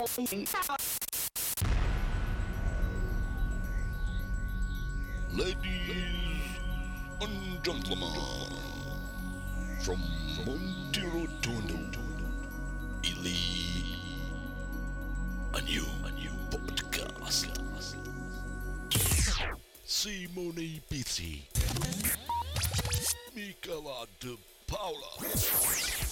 Ladies and gentlemen, from Monte Rotondo, Italy, a new, a new podcast. Simone Pizzi, Michela De Paula.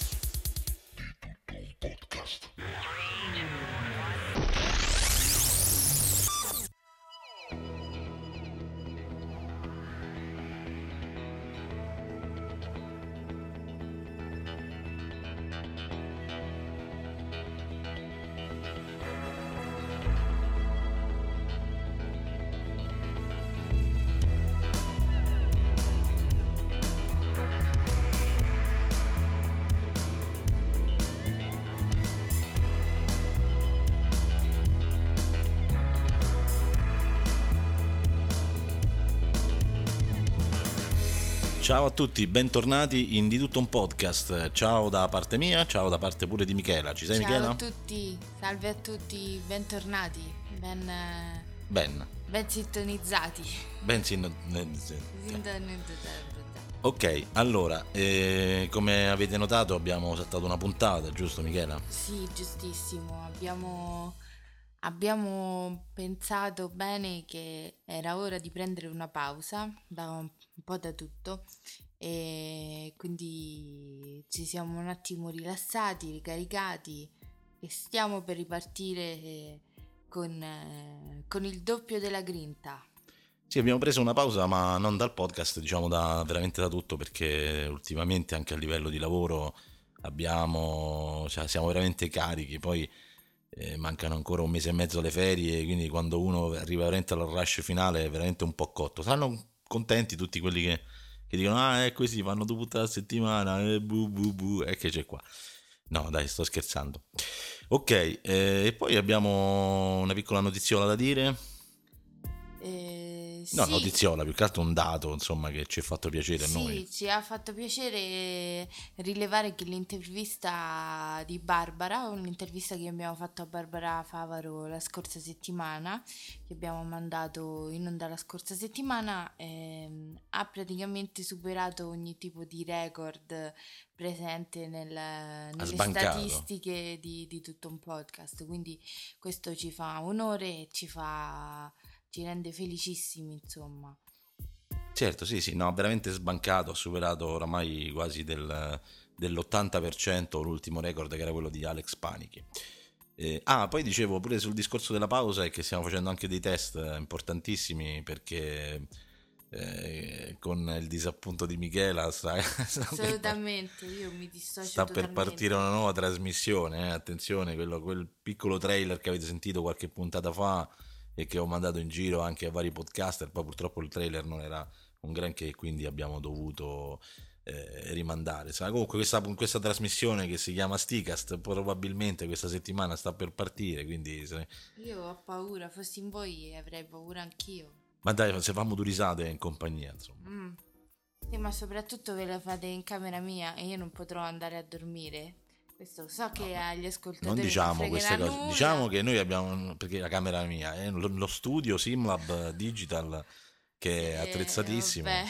Ciao a tutti, bentornati in Di Tutto un Podcast. Ciao da parte mia, ciao da parte pure di Michela. Ci sei Ciao Michela? a tutti, salve a tutti, bentornati, ben, eh, Ben, ben sintonizzati. ben sin- Sintonizzati. Ok, allora, eh, come avete notato abbiamo saltato una puntata, giusto Michela? Sì, giustissimo, abbiamo, abbiamo pensato bene che era ora di prendere una pausa da un, un po' da tutto e quindi ci siamo un attimo rilassati, ricaricati e stiamo per ripartire eh, con, eh, con il doppio della grinta. Sì, abbiamo preso una pausa, ma non dal podcast, diciamo da, veramente da tutto, perché ultimamente anche a livello di lavoro abbiamo, cioè, siamo veramente carichi, poi eh, mancano ancora un mese e mezzo alle ferie, quindi quando uno arriva veramente al rush finale è veramente un po' cotto. Saranno contenti tutti quelli che, che dicono, ah è così, fanno due puntate a settimana, eh, bu bu bu, e che c'è qua. No, dai, sto scherzando. Ok, eh, e poi abbiamo una piccola notiziola da dire. Eh, No, sì, notiziola, più che altro un dato, insomma, che ci ha fatto piacere a sì, noi. ci ha fatto piacere rilevare che l'intervista di Barbara, un'intervista che abbiamo fatto a Barbara Favaro la scorsa settimana, che abbiamo mandato in onda la scorsa settimana, ehm, ha praticamente superato ogni tipo di record presente nel- nelle statistiche di, di tutto un podcast. Quindi questo ci fa onore e ci fa ci rende felicissimi, insomma. Certo, sì, sì, no, veramente sbancato, ha superato oramai quasi del- dell'80% l'ultimo record che era quello di Alex Panichi. Eh, ah, poi dicevo pure sul discorso della pausa è che stiamo facendo anche dei test importantissimi perché eh, con il disappunto di Michela sta, per- Assolutamente, io mi dissocio sta per totalmente. partire una nuova trasmissione, eh, attenzione, quello- quel piccolo trailer che avete sentito qualche puntata fa e che ho mandato in giro anche a vari podcaster, poi purtroppo il trailer non era un granché, quindi abbiamo dovuto eh, rimandare. Sa, comunque questa, questa trasmissione che si chiama Sticast probabilmente questa settimana sta per partire, quindi se- Io ho paura, fossi in voi avrei paura anch'io. ma dai, se famo due risate in compagnia, insomma. Mm. Sì, ma soprattutto ve la fate in camera mia e io non potrò andare a dormire. Questo so che agli ascoltatori Non diciamo fregherà queste cose, nulla. diciamo che noi abbiamo, perché la camera mia, è lo, lo studio Simlab Digital che è Eh, attrezzatissimo. vabbè.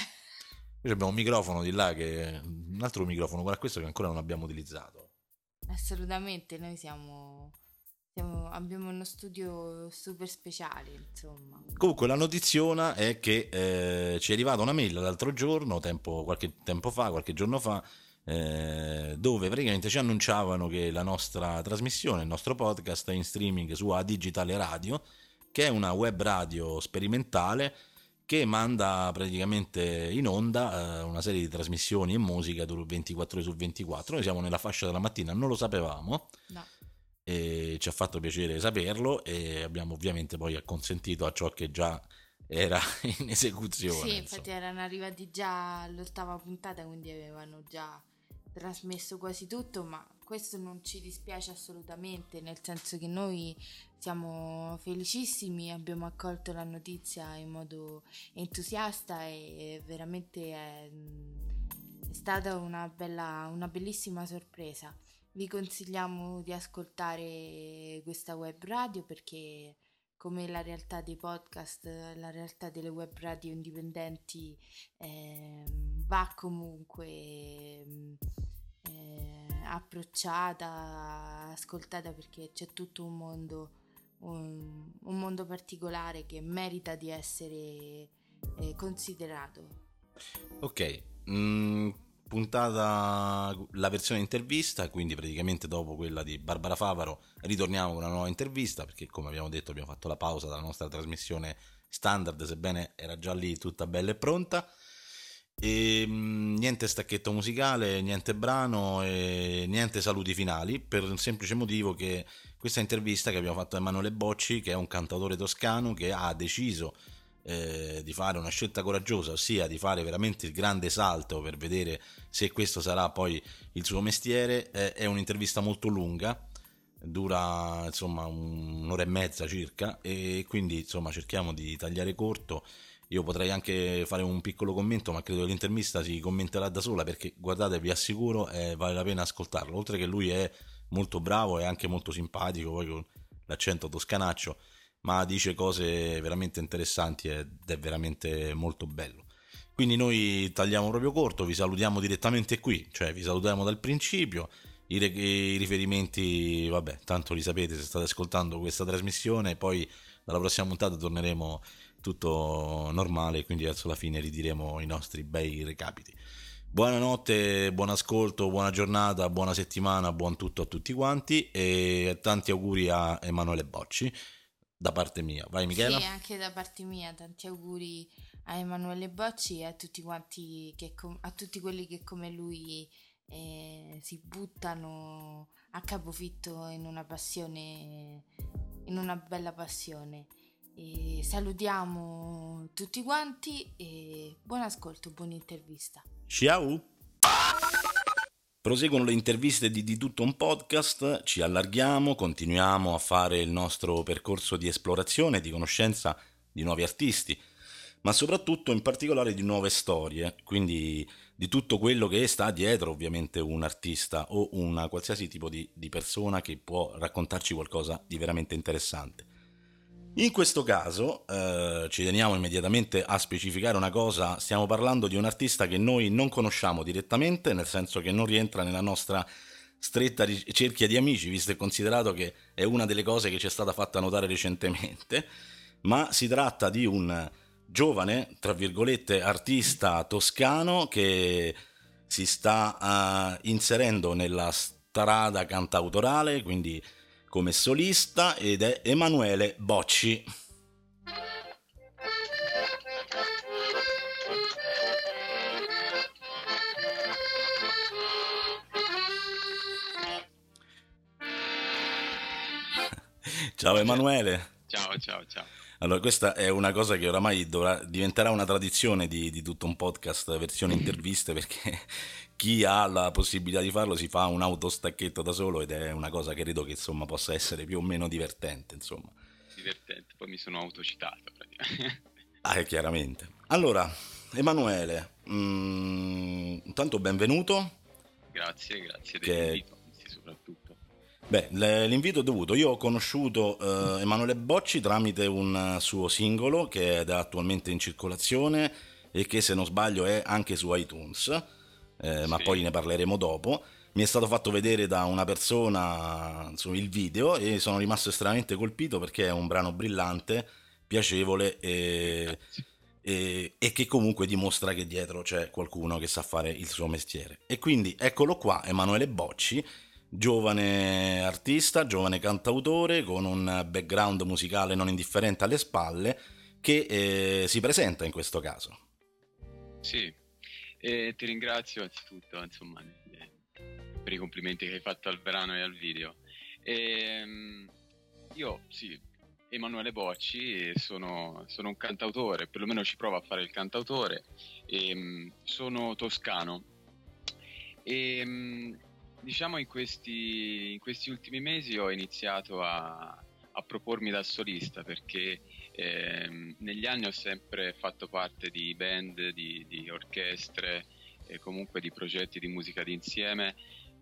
Poi abbiamo un microfono di là che un altro microfono, guarda questo che ancora non abbiamo utilizzato. Assolutamente, noi siamo, siamo- abbiamo uno studio super speciale, insomma. Comunque la notiziona è che eh, ci è arrivata una mail l'altro giorno, tempo- qualche tempo fa, qualche giorno fa, eh, dove praticamente ci annunciavano che la nostra trasmissione, il nostro podcast è in streaming su A Digitale Radio, che è una web radio sperimentale che manda praticamente in onda eh, una serie di trasmissioni e musica dur- 24 ore su 24. Noi siamo nella fascia della mattina, non lo sapevamo No. e ci ha fatto piacere saperlo e abbiamo ovviamente poi acconsentito a ciò che già era in esecuzione. Sì, insomma. infatti erano arrivati già all'ottava puntata, quindi avevano già trasmesso quasi tutto, ma questo non ci dispiace assolutamente, nel senso che noi siamo felicissimi, abbiamo accolto la notizia in modo entusiasta e veramente è, è stata una, bella, una bellissima sorpresa. vi consigliamo di ascoltare questa web radio perché come la realtà dei podcast, la realtà delle web radio indipendenti eh, va comunque eh, approcciata, ascoltata perché c'è tutto un mondo, un, un mondo particolare che merita di essere eh, considerato. Ok, mm, puntata la versione intervista, quindi praticamente dopo quella di Barbara Favaro ritorniamo con una nuova intervista perché come abbiamo detto abbiamo fatto la pausa dalla nostra trasmissione standard, sebbene era già lì tutta bella e pronta. E mm, niente stacchetto musicale, niente brano e niente saluti finali per il semplice motivo che questa intervista che abbiamo fatto a Emanuele Bocci, che è un cantautore toscano che ha deciso eh, di fare una scelta coraggiosa, ossia di fare veramente il grande salto per vedere se questo sarà poi il suo mestiere, eh, è un'intervista molto lunga, dura insomma un'ora e mezza circa e quindi insomma cerchiamo di tagliare corto. Io potrei anche fare un piccolo commento, ma credo che l'intervista si commenterà da sola perché guardate, vi assicuro, eh, vale la pena ascoltarlo. Oltre che lui è molto bravo e anche molto simpatico, poi con l'accento toscanaccio ma dice cose veramente interessanti ed è veramente molto bello. Quindi noi tagliamo proprio corto, vi salutiamo direttamente qui, cioè vi salutiamo dal principio, i, i riferimenti, vabbè, tanto li sapete se state ascoltando questa trasmissione, poi dalla prossima puntata torneremo tutto normale, quindi verso la fine ridiremo i nostri bei recapiti. Buonanotte, buon ascolto, buona giornata, buona settimana, buon tutto a tutti quanti e tanti auguri a Emanuele Bocci da parte mia. Vai Michela. Sì, anche da parte mia, tanti auguri a Emanuele Bocci e a tutti quanti che com- a tutti quelli che come lui eh, si buttano a capofitto in una passione in una bella passione. E salutiamo tutti quanti e buon ascolto, buona intervista. Ciao. Proseguono le interviste di Di Tutto un Podcast, ci allarghiamo, continuiamo a fare il nostro percorso di esplorazione, di conoscenza di nuovi artisti, ma soprattutto in particolare di nuove storie, quindi di tutto quello che sta dietro ovviamente un artista o una qualsiasi tipo di, di persona che può raccontarci qualcosa di veramente interessante. In questo caso eh, ci teniamo immediatamente a specificare una cosa, stiamo parlando di un artista che noi non conosciamo direttamente, nel senso che non rientra nella nostra stretta cerchia di amici, visto e considerato che è una delle cose che ci è stata fatta notare recentemente, ma si tratta di un giovane, tra virgolette, artista toscano che si sta uh, inserendo nella strada cantautorale, quindi come solista ed è Emanuele Bocci. Ciao Emanuele. Ciao, ciao, ciao. Allora, questa è una cosa che oramai dovrà, diventerà una tradizione di, di tutto un podcast versione interviste perché chi ha la possibilità di farlo si fa un autostacchetto da solo ed è una cosa che credo che insomma possa essere più o meno divertente insomma. Divertente poi mi sono autocitato ah chiaramente. Allora Emanuele mh, intanto benvenuto. Grazie grazie dell'invito che... soprattutto. Beh, l'invito è dovuto. Io ho conosciuto uh, Emanuele Bocci tramite un suo singolo che è attualmente in circolazione e che se non sbaglio è anche su iTunes eh, ma poi ne parleremo dopo. Mi è stato fatto vedere da una persona insomma, il video e sono rimasto estremamente colpito perché è un brano brillante, piacevole e, e, e, che comunque dimostra che dietro c'è qualcuno che sa fare il suo mestiere. E quindi eccolo qua, Emanuele Bocci, giovane artista, giovane cantautore con un background musicale non indifferente alle spalle che eh, si presenta in questo caso. Sì, e ti ringrazio anzitutto insomma, per i complimenti che hai fatto al brano e al video. E, ehm, io sì, Emanuele Bocci, sono, sono, un cantautore, perlomeno ci provo a fare il cantautore, e, ehm, sono toscano. E, ehm, diciamo in questi, in questi ultimi mesi ho iniziato a, a propormi da solista perché eh, negli anni ho sempre fatto parte di band, di, di orchestre e comunque di progetti di musica d'insieme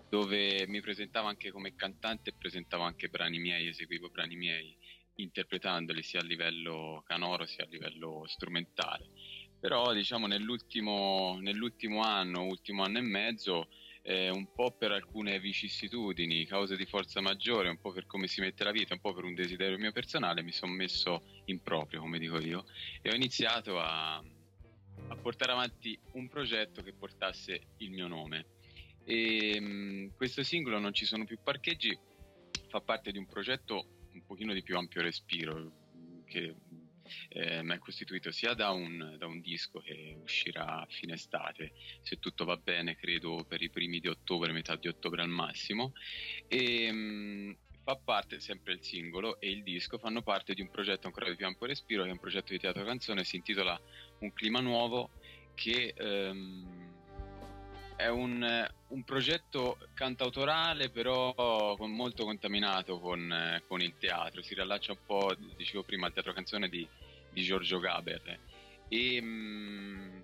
dove mi presentavo anche come cantante e presentavo anche brani miei, eseguivo brani miei interpretandoli sia a livello canoro sia a livello strumentale. Però diciamo nell'ultimo, nell'ultimo anno, ultimo anno e mezzo, eh, un po' per alcune vicissitudini, cause di forza maggiore, un po' per come si mette la vita, un po' per un desiderio mio personale, mi sono messo in proprio, come dico io, e ho iniziato a, a portare avanti un progetto che portasse il mio nome. E, mh, questo singolo Non ci sono più parcheggi fa parte di un progetto un pochino di più ampio respiro che eh, è costituito sia da un, da un, disco che uscirà a fine estate, se tutto va bene credo per i primi di ottobre, metà di ottobre al massimo, e mh, mm, fa parte, sempre il singolo e il disco fanno parte di un progetto ancora di più ampio respiro che è un progetto di teatro canzone, si intitola Un clima nuovo che... Ehm, è un, un, progetto cantautorale però con, molto contaminato con, con, il teatro, si riallaccia un po', dicevo prima, al teatro canzone di, di Giorgio Gaber. E mh, mm,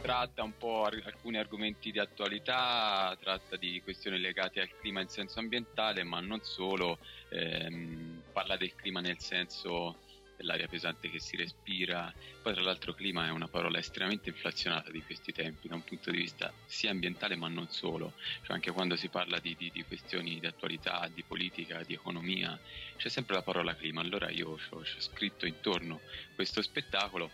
tratta un po' ar- alcuni argomenti di attualità, tratta di questioni legate al clima in senso ambientale ma non solo, ehm, parla del clima nel senso dell'aria pesante che si respira. Poi tra l'altro clima è una parola estremamente inflazionata di questi tempi da un punto di vista sia ambientale ma non solo, cioè anche quando si parla di, di, di questioni di attualità, di politica, di economia, c'è sempre la parola clima. Allora io ci ho scritto intorno questo spettacolo,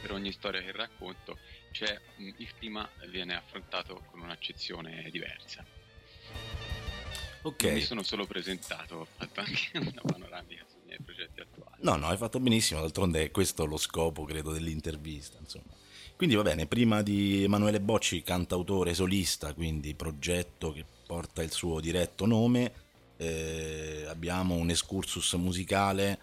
per ogni storia che racconto c'è, il clima viene affrontato con un'accezione diversa. Ok. Mi sono solo presentato, ho fatto anche una panoramica miei progetti attuali. No, no, hai fatto benissimo, d'altronde è questo lo scopo, credo, dell'intervista, insomma. Quindi va bene, prima di Emanuele Bocci, cantautore solista, quindi progetto che porta il suo diretto nome, eh, abbiamo un excursus musicale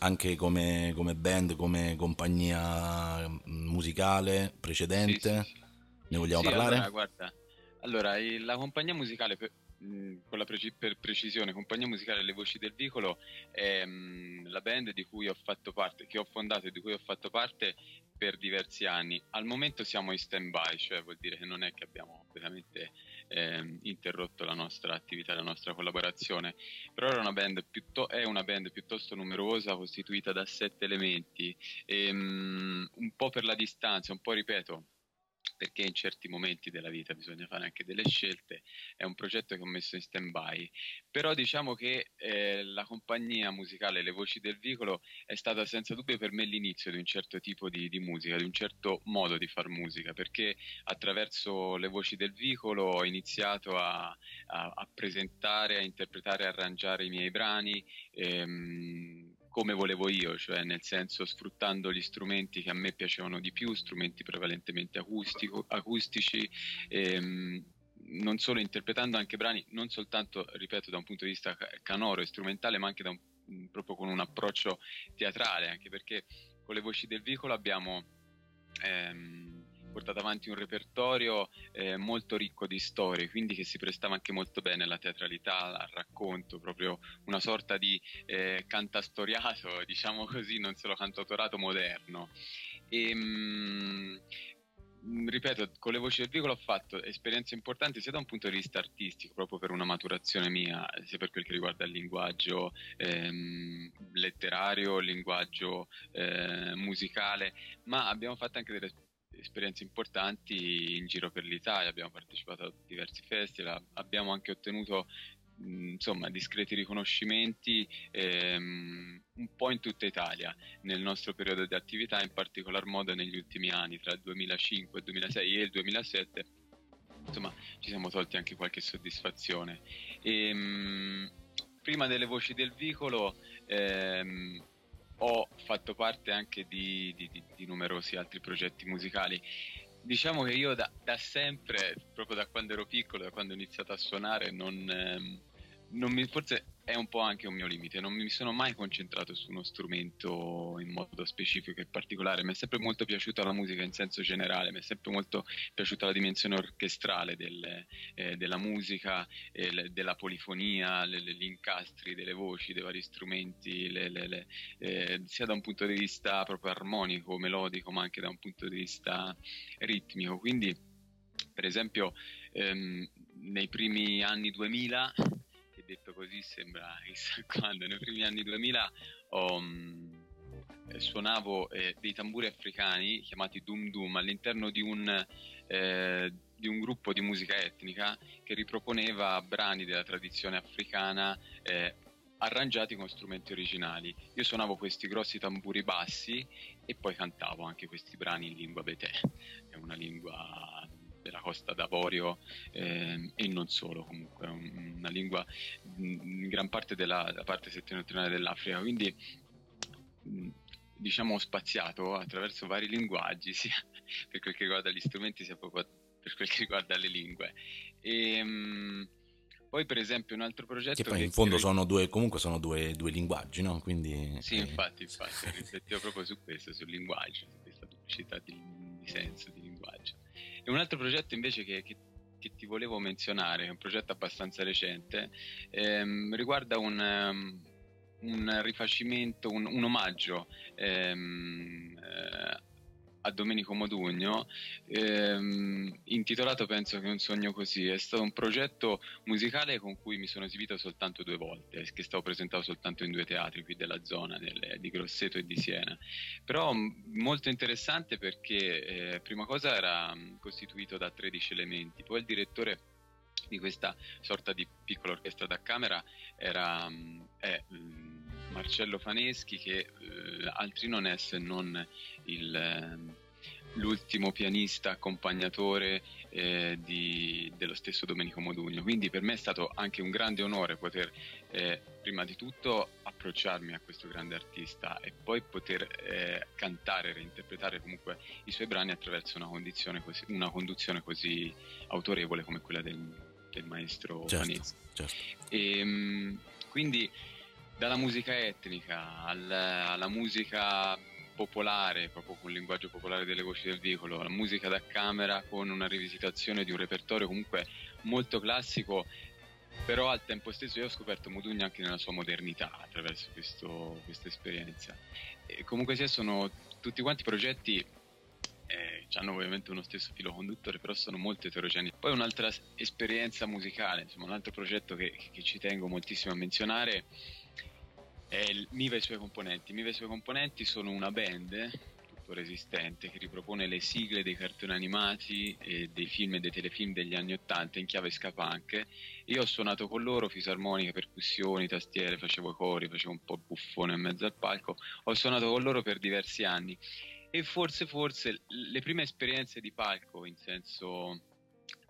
anche come, come, band, come compagnia musicale precedente. Sì, sì, sì. Ne vogliamo parlare? Allora, guarda, allora, la compagnia musicale con la preci- per precisione, Compagnia Musicale Le Voci del Vicolo è mh, la band di cui ho fatto parte, che ho fondato e di cui ho fatto parte per diversi anni. Al momento siamo in stand by, cioè vuol dire che non è che abbiamo completamente eh, interrotto la nostra attività, la nostra collaborazione, però una band, piutto- è una band piuttosto numerosa, costituita da sette elementi, e, mh, un po' per la distanza, un po' ripeto, perché in certi momenti della vita bisogna fare anche delle scelte, è un progetto che ho messo in stand by, però diciamo che eh, la compagnia musicale Le Voci del Vicolo è stata senza dubbio per me l'inizio di un certo tipo di, di musica, di un certo modo di far musica, perché attraverso Le Voci del Vicolo ho iniziato a, a, a presentare, a interpretare, a arrangiare i miei brani. Ehm, come volevo io, cioè nel senso sfruttando gli strumenti che a me piacevano di più, strumenti prevalentemente acustico, acustici, ehm, non solo interpretando anche brani, non soltanto, ripeto, da un punto di vista canoro e strumentale, ma anche un, proprio con un approccio teatrale, anche perché con le voci del vicolo abbiamo... Ehm, portato avanti un repertorio eh, molto ricco di storie, quindi che si prestava anche molto bene alla teatralità, al racconto, proprio una sorta di eh, cantastoriato, diciamo così, non solo cantautorato moderno. E, mh, mm, ripeto, con le voci del vicolo ho fatto esperienze importanti sia da un punto di vista artistico, proprio per una maturazione mia, sia per quel che riguarda il linguaggio ehm, letterario, il linguaggio eh, musicale, ma abbiamo fatto anche delle esperienze importanti in giro per l'Italia, abbiamo partecipato a diversi festival, abbiamo anche ottenuto insomma discreti riconoscimenti ehm, un po' in tutta Italia nel nostro periodo di attività, in particolar modo negli ultimi anni, tra il 2005, il 2006 e il 2007. Insomma, ci siamo tolti anche qualche soddisfazione. E, ehm, prima delle voci del vicolo ehm, ho fatto parte anche di, di, di, di numerosi altri progetti musicali. Diciamo che io da, da, sempre, proprio da quando ero piccolo, da quando ho iniziato a suonare, non, ehm, mi, forse è un po' anche un mio limite, non mi sono mai concentrato su uno strumento in modo specifico e particolare, mi è sempre molto piaciuta la musica in senso generale, mi è sempre molto piaciuta la dimensione orchestrale del, eh, della musica, eh, della polifonia, le, le, gli incastri delle voci, dei vari strumenti, eh, sia da un punto di vista proprio armonico, melodico, ma anche da un punto di vista ritmico. Quindi, per esempio, ehm, nei primi anni 2000, che detto così sembra chissà quando, nei primi anni 2000 ho, mh, suonavo eh, dei tamburi africani chiamati Dum Dum all'interno di un, eh, di un gruppo di musica etnica che riproponeva brani della tradizione africana eh, arrangiati con strumenti originali. Io suonavo questi grossi tamburi bassi e poi cantavo anche questi brani in lingua Betè, è una lingua della costa d'Avorio eh, e non solo comunque, una lingua in gran parte della, della parte settentrionale dell'Africa, quindi diciamo spaziato attraverso vari linguaggi sia per quel che riguarda gli strumenti sia per quel che riguarda le lingue e, um, poi per esempio un altro progetto che poi in fondo sono due comunque sono due, due linguaggi no? quindi sì eh... infatti infatti riflettevo proprio su questo sul linguaggio su questa duplicità di, di senso di linguaggio e un altro progetto invece che, che, che ti volevo menzionare, un progetto abbastanza recente, ehm, riguarda un, um, un rifacimento, un, un omaggio ehm, eh, a Domenico Modugno, ehm, intitolato Penso che un sogno così. È stato un progetto musicale con cui mi sono esibito soltanto due volte, che stavo presentato soltanto in due teatri qui della zona, delle, di Grosseto e di Siena. Però molto interessante perché eh, prima cosa era costituito da 13 elementi, poi il direttore di questa sorta di piccola orchestra da camera era è, Marcello Faneschi che eh, altri non è se non il, ehm, l'ultimo pianista accompagnatore eh, di, dello stesso Domenico Modugno. Quindi per me è stato anche un grande onore poter eh, prima di tutto approcciarmi a questo grande artista e poi poter eh, cantare, reinterpretare comunque i suoi brani attraverso una, così, una conduzione così autorevole come quella del, del maestro certo, Faneschi. Certo. E, ehm, quindi dalla musica etnica al, alla musica popolare, proprio con il linguaggio popolare delle voci del vicolo, la musica da camera con una rivisitazione di un repertorio comunque molto classico, però al tempo stesso io ho scoperto Modugno anche nella sua modernità attraverso questo, questa esperienza. E comunque sia sono tutti quanti progetti eh, hanno ovviamente uno stesso filo conduttore, però sono molto eterogenei. Poi un'altra esperienza musicale, insomma un altro progetto che, che ci tengo moltissimo a menzionare è il Miva e i suoi componenti. Miva e i suoi componenti sono una band tuttora esistente che ripropone le sigle dei cartoni animati e dei film e dei telefilm degli anni Ottanta in chiave scapunk. Io ho suonato con loro fisarmonica, percussioni, tastiere, facevo cori, facevo un po' buffone in mezzo al palco. Ho suonato con loro per diversi anni e forse, forse le prime esperienze di palco in senso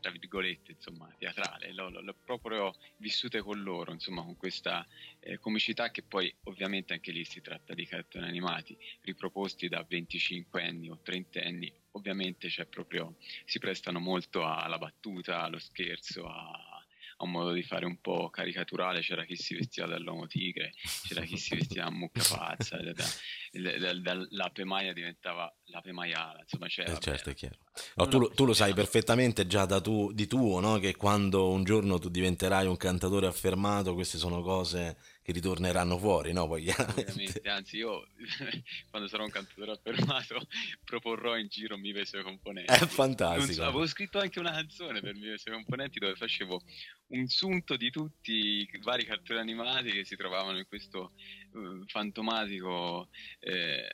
tra virgolette, insomma, teatrale, l'ho, l'ho, proprio vissute con loro, insomma, con questa eh, comicità che poi ovviamente anche lì si tratta di cartoni animati riproposti da 25 anni o 30 anni, ovviamente c'è proprio, si prestano molto alla battuta, allo scherzo, a, a un modo di fare un po' caricaturale, c'era chi si vestiva dall'uomo tigre, c'era chi si vestiva da mucca pazza, da, da, da, l'ape maia diventava l'ape maiala, insomma c'era... Eh, certo, è chiaro. No, tu, tu, lo sai perfettamente già da tu, di tuo, no? che quando un giorno tu diventerai un cantatore affermato, queste sono cose che ritorneranno fuori, no? Poi, Ovviamente, anzi io quando sarò un cantatore affermato proporrò in giro Mive e i suoi componenti. È fantastico. So, avevo scritto anche una canzone per Mive e i suoi componenti dove facevo un sunto di tutti i vari cartoni animati che si trovavano in questo uh, fantomatico eh,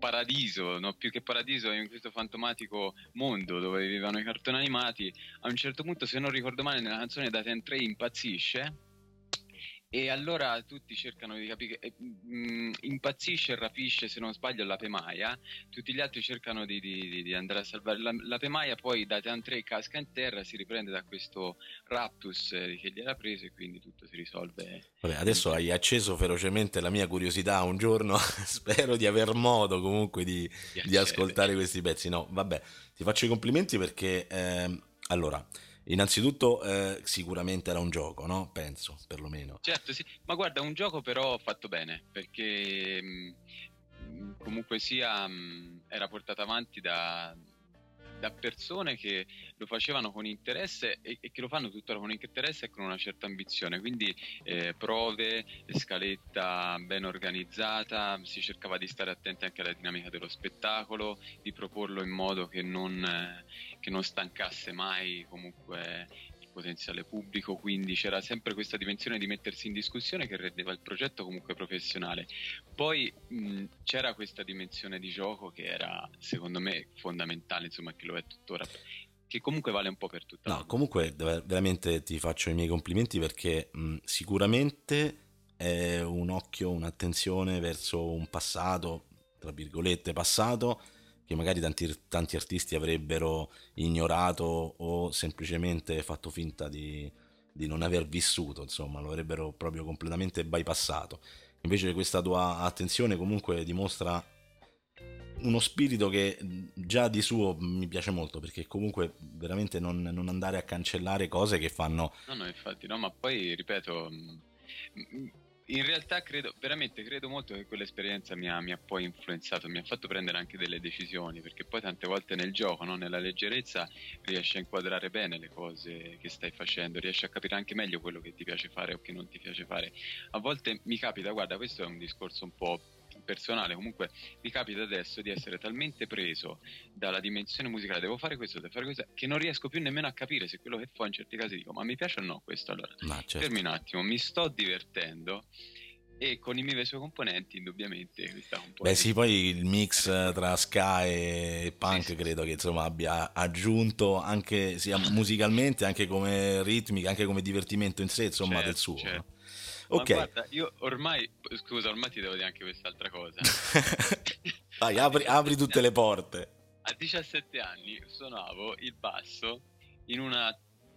paradiso, no? più che paradiso, in questo fantomatico mondo dove vivevano i cartoni animati. A un certo punto, se non ricordo male, nella canzone da Ten Trey impazzisce e allora tutti cercano di capire, eh, mh, impazzisce e rapisce, se non sbaglio, la Pemaia. Tutti gli altri cercano di, di, di andare a salvare la, la Pemaia. Poi da Tantrey casca in terra, si riprende da questo Raptus eh, che gliela preso e quindi tutto si risolve. Vabbè, adesso hai acceso ferocemente la mia curiosità. Un giorno spero di aver modo comunque di, di ascoltare questi pezzi. No, vabbè, ti faccio i complimenti perché eh, allora Innanzitutto eh, sicuramente era un gioco, no? Penso, perlomeno. Certo, sì, ma guarda, un gioco però fatto bene, perché mh, mm, comunque sia mh, mm, era portato avanti da, da persone che lo facevano con interesse e, e, che lo fanno tuttora con interesse e con una certa ambizione. Quindi eh, prove, scaletta ben organizzata, si cercava di stare attenti anche alla dinamica dello spettacolo, di proporlo in modo che non, eh, che non stancasse mai comunque potenziale pubblico, quindi c'era sempre questa dimensione di mettersi in discussione che rendeva il progetto comunque professionale. Poi mh, c'era questa dimensione di gioco che era secondo me fondamentale, insomma che lo è tuttora, che comunque vale un po' per tutta No, comunque veramente ti faccio i miei complimenti perché mh, sicuramente è un occhio, un'attenzione verso un passato, tra virgolette passato, che magari tanti, tanti artisti avrebbero ignorato o semplicemente fatto finta di, di non aver vissuto, insomma, lo avrebbero proprio completamente bypassato. Invece questa tua attenzione comunque dimostra uno spirito che già di suo mi piace molto perché comunque veramente non, non, andare a cancellare cose che fanno... No, no, infatti, no, ma poi ripeto, in realtà credo, veramente credo molto che quell'esperienza mi ha, mi ha, poi influenzato, mi ha fatto prendere anche delle decisioni, perché poi tante volte nel gioco, no? nella leggerezza, riesci a inquadrare bene le cose che stai facendo, riesci a capire anche meglio quello che ti piace fare o che non ti piace fare. A volte mi capita, guarda, questo è un discorso un po' personale, comunque mi capita adesso di essere talmente preso dalla dimensione musicale, devo fare questo, devo fare questo, che non riesco più nemmeno a capire se quello che fa in certi casi dico, ma mi piace o no questo? Allora, certo. fermi un attimo, mi sto divertendo e con i miei suoi componenti indubbiamente questa un po' beh sì poi il mix tra ska e punk sì, credo sì. che insomma abbia aggiunto anche sia musicalmente anche come ritmica anche come divertimento in sé insomma certo, del suo certo. Ok. Guarda, io ormai, scusa, ormai ti devo dire anche quest'altra cosa. Vai, apri, apri tutte le porte. A 17 anni suonavo il basso in una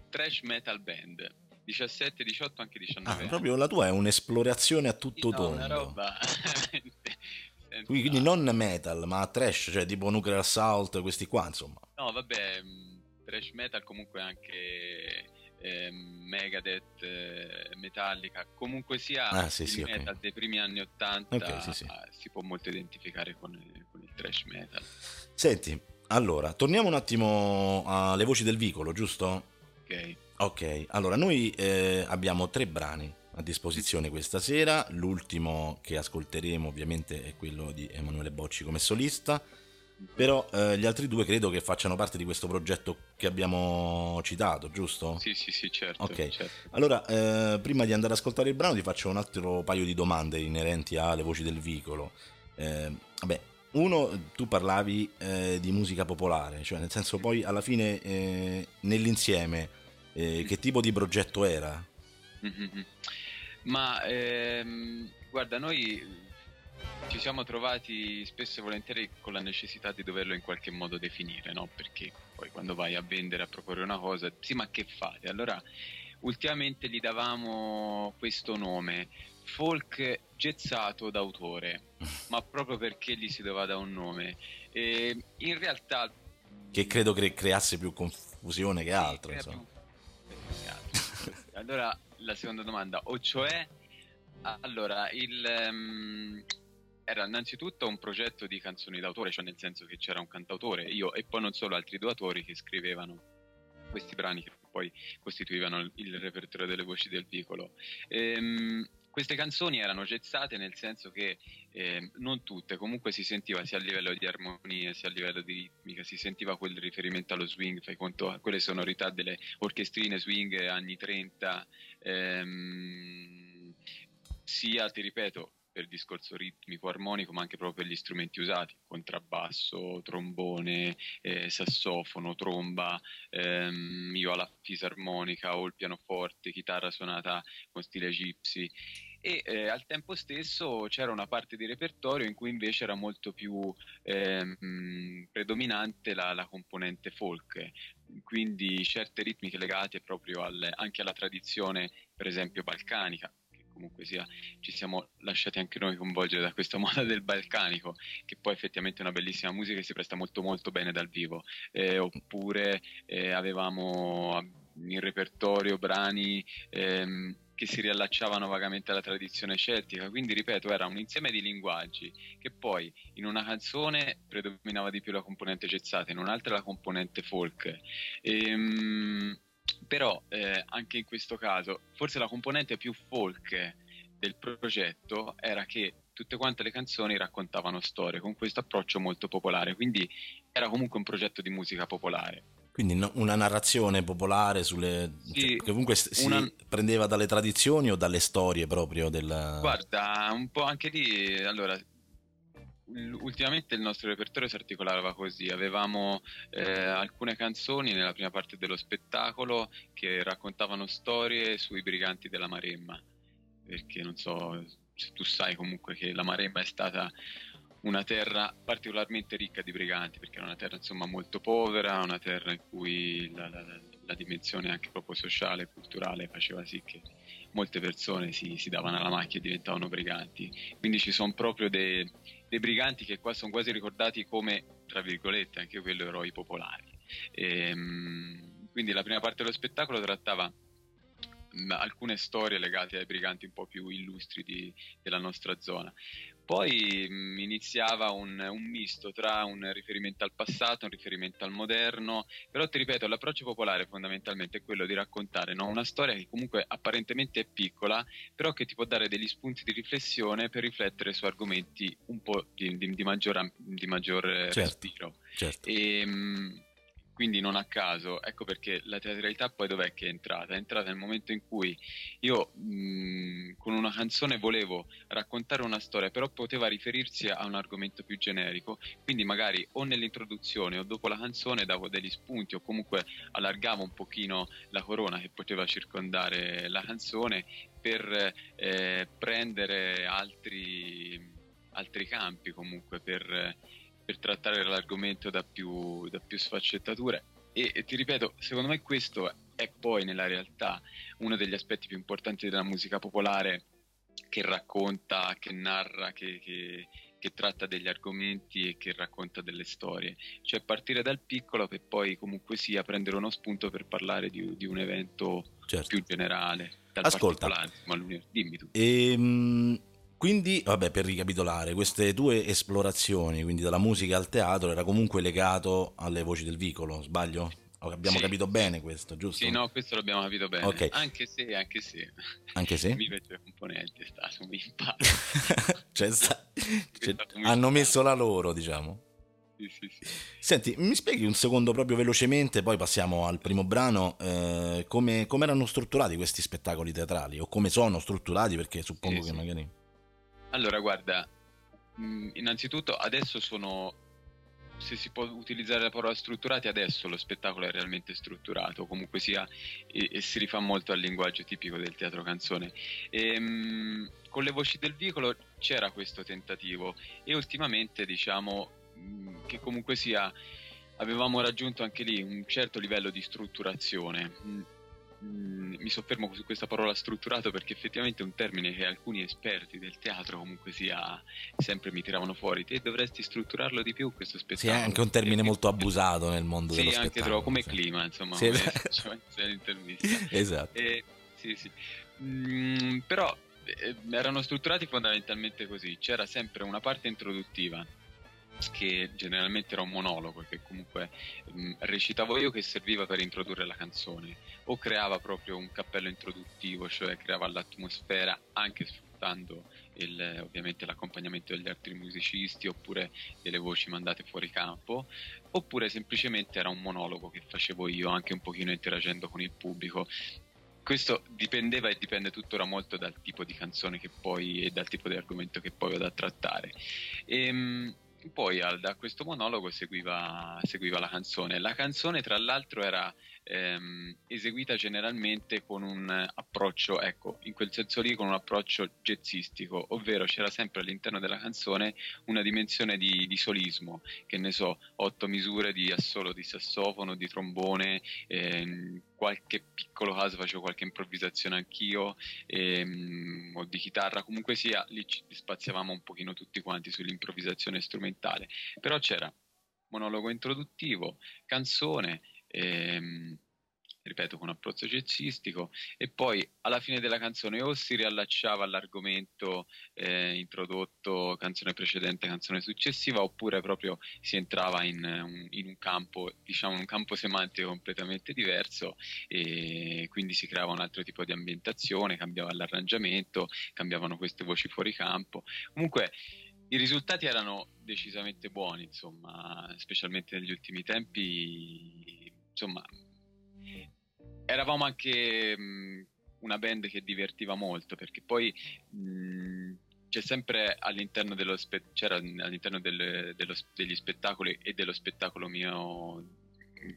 trash metal band. 17, 18, anche 19. Ah, proprio la tua è un'esplorazione a tutto no, tondo. Una roba Quindi non metal, ma trash, cioè tipo Nuclear Assault, questi qua, insomma. No, vabbè, mm, trash metal comunque anche eh, Megadeth, eh, Metallica, comunque sia ah, sì, sì, metal okay. dei primi anni 80 okay, sì, si può molto identificare con, con, il trash metal. Senti, allora, torniamo un attimo alle voci del vicolo, giusto? Ok. Ok, allora noi eh, abbiamo tre brani a disposizione questa sera, l'ultimo che ascolteremo ovviamente è quello di Emanuele Bocci come solista però eh, gli altri due credo che facciano parte di questo progetto che abbiamo citato, giusto? Sì, sì, sì, certo. Ok, certo. allora eh, prima di andare ad ascoltare il brano ti faccio un altro paio di domande inerenti alle voci del vicolo. Eh, vabbè, uno, tu parlavi eh, di musica popolare, cioè nel senso poi alla fine eh, nell'insieme eh, che tipo di progetto era? Mm-hmm. Ma ehm, guarda, noi ci siamo trovati spesso e volentieri con la necessità di doverlo in qualche modo definire, no? Perché poi quando vai a vendere, a proporre una cosa, sì, ma che fate? Allora, ultimamente gli davamo questo nome, folk gezzato d'autore, ma proprio perché gli si doveva dare un nome. E in realtà... Che credo cre- creasse più confusione che altro, insomma. Più... allora, la seconda domanda, o cioè... Allora, il, um, era innanzitutto un progetto di canzoni d'autore, cioè nel senso che c'era un cantautore, io e poi non solo altri due autori che scrivevano questi brani che poi costituivano il repertorio delle voci del vicolo. Ehm, queste canzoni erano gezzate nel senso che eh, non tutte, comunque si sentiva sia a livello di armonie sia a livello di ritmica, si sentiva quel riferimento allo swing, fai conto a quelle sonorità delle orchestrine swing anni 30, ehm, sia, ti ripeto, per il discorso ritmico, armonico, ma anche proprio per gli strumenti usati, contrabbasso, trombone, eh, sassofono, tromba, ehm, io alla fisarmonica o il pianoforte, chitarra suonata con stile gypsy. E eh, al tempo stesso c'era una parte di repertorio in cui invece era molto più ehm, predominante la, la, componente folk, quindi certe ritmiche legate proprio al, anche alla tradizione per esempio balcanica, comunque sia ci siamo lasciati anche noi coinvolgere da questa moda del balcanico, che poi effettivamente è una bellissima musica e si presta molto molto bene dal vivo. Eh, oppure eh, avevamo in repertorio brani ehm, che si riallacciavano vagamente alla tradizione celtica, quindi ripeto era un insieme di linguaggi che poi in una canzone predominava di più la componente gezzata, in un'altra la componente folk. Ehm, però eh, anche in questo caso forse la componente più folk del progetto era che tutte quante le canzoni raccontavano storie con questo approccio molto popolare, quindi era comunque un progetto di musica popolare. Quindi no- una narrazione popolare sulle... Sì, cioè, che comunque si una- prendeva dalle tradizioni o dalle storie proprio del... Guarda, un po' anche lì, allora, ultimamente il nostro repertorio si articolava così, avevamo eh, alcune canzoni nella prima parte dello spettacolo che raccontavano storie sui briganti della Maremma, perché non so se tu sai comunque che la Maremma è stata una terra particolarmente ricca di briganti, perché era una terra insomma molto povera, una terra in cui la, la- la- dimensione anche proprio sociale e culturale faceva sì che molte persone si, si davano alla macchia e diventavano briganti. Quindi ci sono proprio dei, dei briganti che qua sono quasi ricordati come, tra virgolette, anche quello eroi popolari. Ehm, quindi la prima parte dello spettacolo trattava alcune storie legate ai briganti un po' più illustri di- della nostra zona. Poi mh, iniziava un, un misto tra un riferimento al passato, un riferimento al moderno, però ti ripeto, l'approccio popolare fondamentalmente è quello di raccontare no? una storia che comunque apparentemente è piccola, però che ti può dare degli spunti di riflessione per riflettere su argomenti un po' di, di- di maggior, di maggior eh, Certo. respiro. Certo. E, mh, quindi non a caso, ecco perché la teatralità poi dov'è che è entrata? È entrata nel momento in cui io mh, con una canzone volevo raccontare una storia, però poteva riferirsi a un argomento più generico, quindi magari o nell'introduzione o dopo la canzone davo degli spunti o comunque allargavo un pochino la corona che poteva circondare la canzone per eh, prendere altri, altri campi comunque per per trattare l'argomento da più, da più sfaccettature. E, e ti ripeto, secondo me questo è poi nella realtà uno degli aspetti più importanti della musica popolare che racconta, che narra, che, che- che tratta degli argomenti e che racconta delle storie. Cioè partire dal piccolo per poi comunque sia prendere uno spunto per parlare di, di un evento certo. più generale. Dal Ascolta. dimmi tu. Ehm, quindi, vabbè, per ricapitolare, queste tue esplorazioni, quindi dalla musica al teatro, era comunque legato alle voci del vicolo, sbaglio? Abbiamo Sì. capito bene questo, giusto? Sì, no, questo l'abbiamo capito bene. Ok. Anche se, anche se. Anche se? Mi vedo componente è stato un impatto. Cioè, sta- cioè, un hanno messo la loro, diciamo. Sì, sì, sì. Senti, mi spieghi un secondo proprio velocemente, poi passiamo al primo brano, eh, come, come erano strutturati questi spettacoli teatrali o come sono strutturati, perché suppongo che magari... Allora, guarda, mh, innanzitutto adesso sono, se si può utilizzare la parola strutturati, adesso lo spettacolo è realmente strutturato, comunque sia, e, e si rifà molto al linguaggio tipico del teatro canzone. Ehm, con le voci del vicolo c'era questo tentativo e ultimamente diciamo mh, che comunque sia avevamo raggiunto anche lì un certo livello di strutturazione. Mm, Mi soffermo su questa parola strutturato perché effettivamente è un termine che alcuni esperti del teatro comunque sia sempre mi tiravano fuori. Te dovresti strutturarlo di più questo Sì, spettacolo. è anche un termine molto abusato nel mondo Sì, dello anche spettacolo. troppo, come sì. clima, insomma, Sì, come esatto. Esatto. Eh, sì, sì. Mm, però eh, erano strutturati fondamentalmente così: c'era sempre una parte introduttiva che generalmente era un monologo che comunque mm, recitavo io che serviva per introdurre la canzone o creava proprio un cappello introduttivo, cioè creava l'atmosfera anche sfruttando il- ovviamente l'accompagnamento degli altri musicisti oppure delle voci mandate fuori campo oppure semplicemente era un monologo che facevo io anche un pochino interagendo con il pubblico. Questo dipendeva e dipende tuttora molto dal tipo di canzone che poi e dal tipo di argomento che poi vado a trattare. Ehm, poi al- da questo monologo seguiva, seguiva la canzone. La canzone tra l'altro era ehm, eseguita generalmente con un approccio ecco in quel senso lì con un approccio jazzistico ovvero c'era sempre all'interno della canzone una dimensione di, di solismo che ne so otto misure di assolo di sassofono di trombone ehm, qualche piccolo caso facevo qualche improvvisazione anch'io ehm, o di chitarra comunque sia lì ci spaziavamo un pochino tutti quanti sull'improvvisazione strumentale. Però c'era monologo introduttivo canzone ehm, ripeto con approccio jazzistico e poi alla fine della canzone o si riallacciava all'argomento eh, introdotto canzone precedente canzone successiva oppure proprio si entrava in, un, in un campo diciamo un campo semantico completamente diverso e quindi si creava un altro tipo di ambientazione cambiava l'arrangiamento cambiavano queste voci fuori campo. Comunque i risultati erano decisamente buoni insomma specialmente negli ultimi tempi insomma, eravamo anche mh, una band che divertiva molto perché poi mh, c'è sempre all'interno, dello spe- c'era all'interno del, dello, degli spettacoli e dello spettacolo mio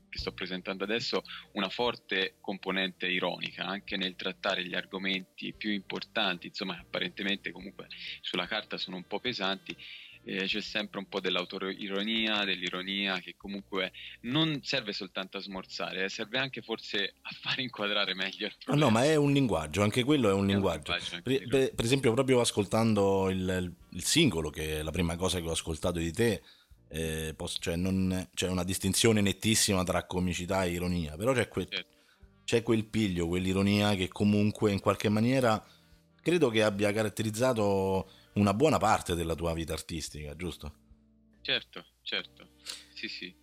che sto presentando adesso una forte componente ironica anche nel trattare gli argomenti più importanti, insomma apparentemente comunque sulla carta sono un po' pesanti eh, c'è sempre un po' dell'autoironia, dell'ironia che comunque non serve soltanto a smorzare, eh, serve anche forse a far inquadrare meglio il problema. No, ma è un linguaggio, anche quello è un è linguaggio. Un linguaggio per, per, per, esempio, proprio ascoltando il, il, singolo, che è la prima cosa che ho ascoltato di te, eh, posso, cioè non, c'è una distinzione nettissima tra comicità e ironia, però c'è, que, certo. c'è quel piglio, quell'ironia che comunque in qualche maniera credo che abbia caratterizzato una buona parte della tua vita artistica, giusto? Certo, certo. Sì, sì.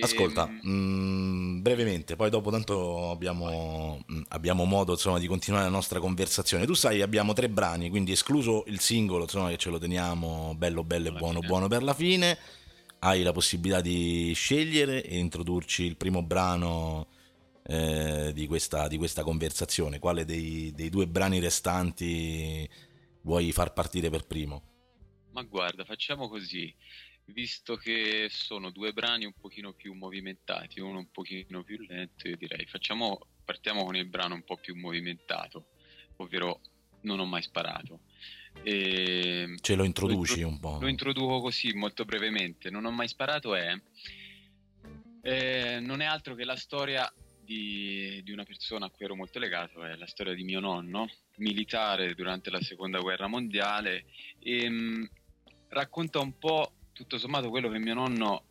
Ascolta, e... mh, brevemente, poi dopo tanto abbiamo, mh, abbiamo modo insomma, di continuare la nostra conversazione. Tu sai, abbiamo tre brani, quindi escluso il singolo, insomma, che ce lo teniamo bello, bello e buono, fine. buono per la fine. Hai la possibilità di scegliere e introdurci il primo brano eh, di, questa, di, questa, conversazione. Quale dei, dei due brani restanti vuoi far partire per primo? Ma guarda, facciamo così, visto che sono due brani un pochino più movimentati, uno un pochino più lento, io direi facciamo, partiamo con il brano un po' più movimentato, ovvero Non ho mai sparato. E Ce lo introduci lo un po'? Lo introduco così molto brevemente. Non ho mai sparato è... Eh, non è altro che la storia di, di, una persona a cui ero molto legato, è la storia di mio nonno, militare durante la seconda guerra mondiale e mh, mm, racconta un po' tutto sommato quello che mio nonno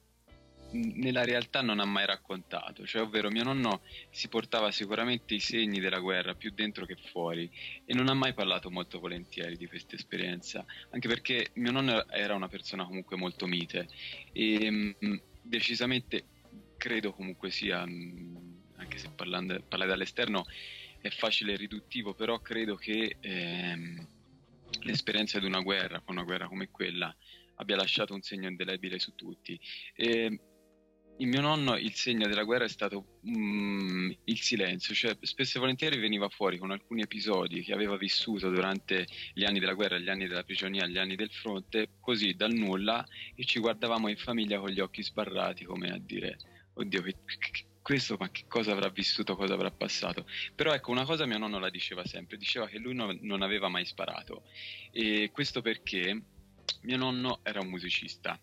nella realtà non ha mai raccontato, cioè ovvero mio nonno si portava sicuramente i segni della guerra più dentro che fuori e non ha mai parlato molto volentieri di questa esperienza, anche perché mio nonno era una persona comunque molto mite e mh, mm, decisamente credo comunque sia, mh, anche se parlando, parlare dall'esterno, è facile e riduttivo, però credo che ehm, l'esperienza di una guerra, una guerra come quella, abbia lasciato un segno indelebile su tutti. E, il mio nonno, il segno della guerra è stato mm, il silenzio, cioè spesso e volentieri veniva fuori con alcuni episodi che aveva vissuto durante gli anni della guerra, gli anni della prigionia, gli anni del fronte, così dal nulla e ci guardavamo in famiglia con gli occhi sbarrati come a dire, oddio, che, questo ma che cosa avrà vissuto, cosa avrà passato. Però ecco, una cosa mio nonno la diceva sempre, diceva che lui no, non aveva mai sparato. E questo perché mio nonno era un musicista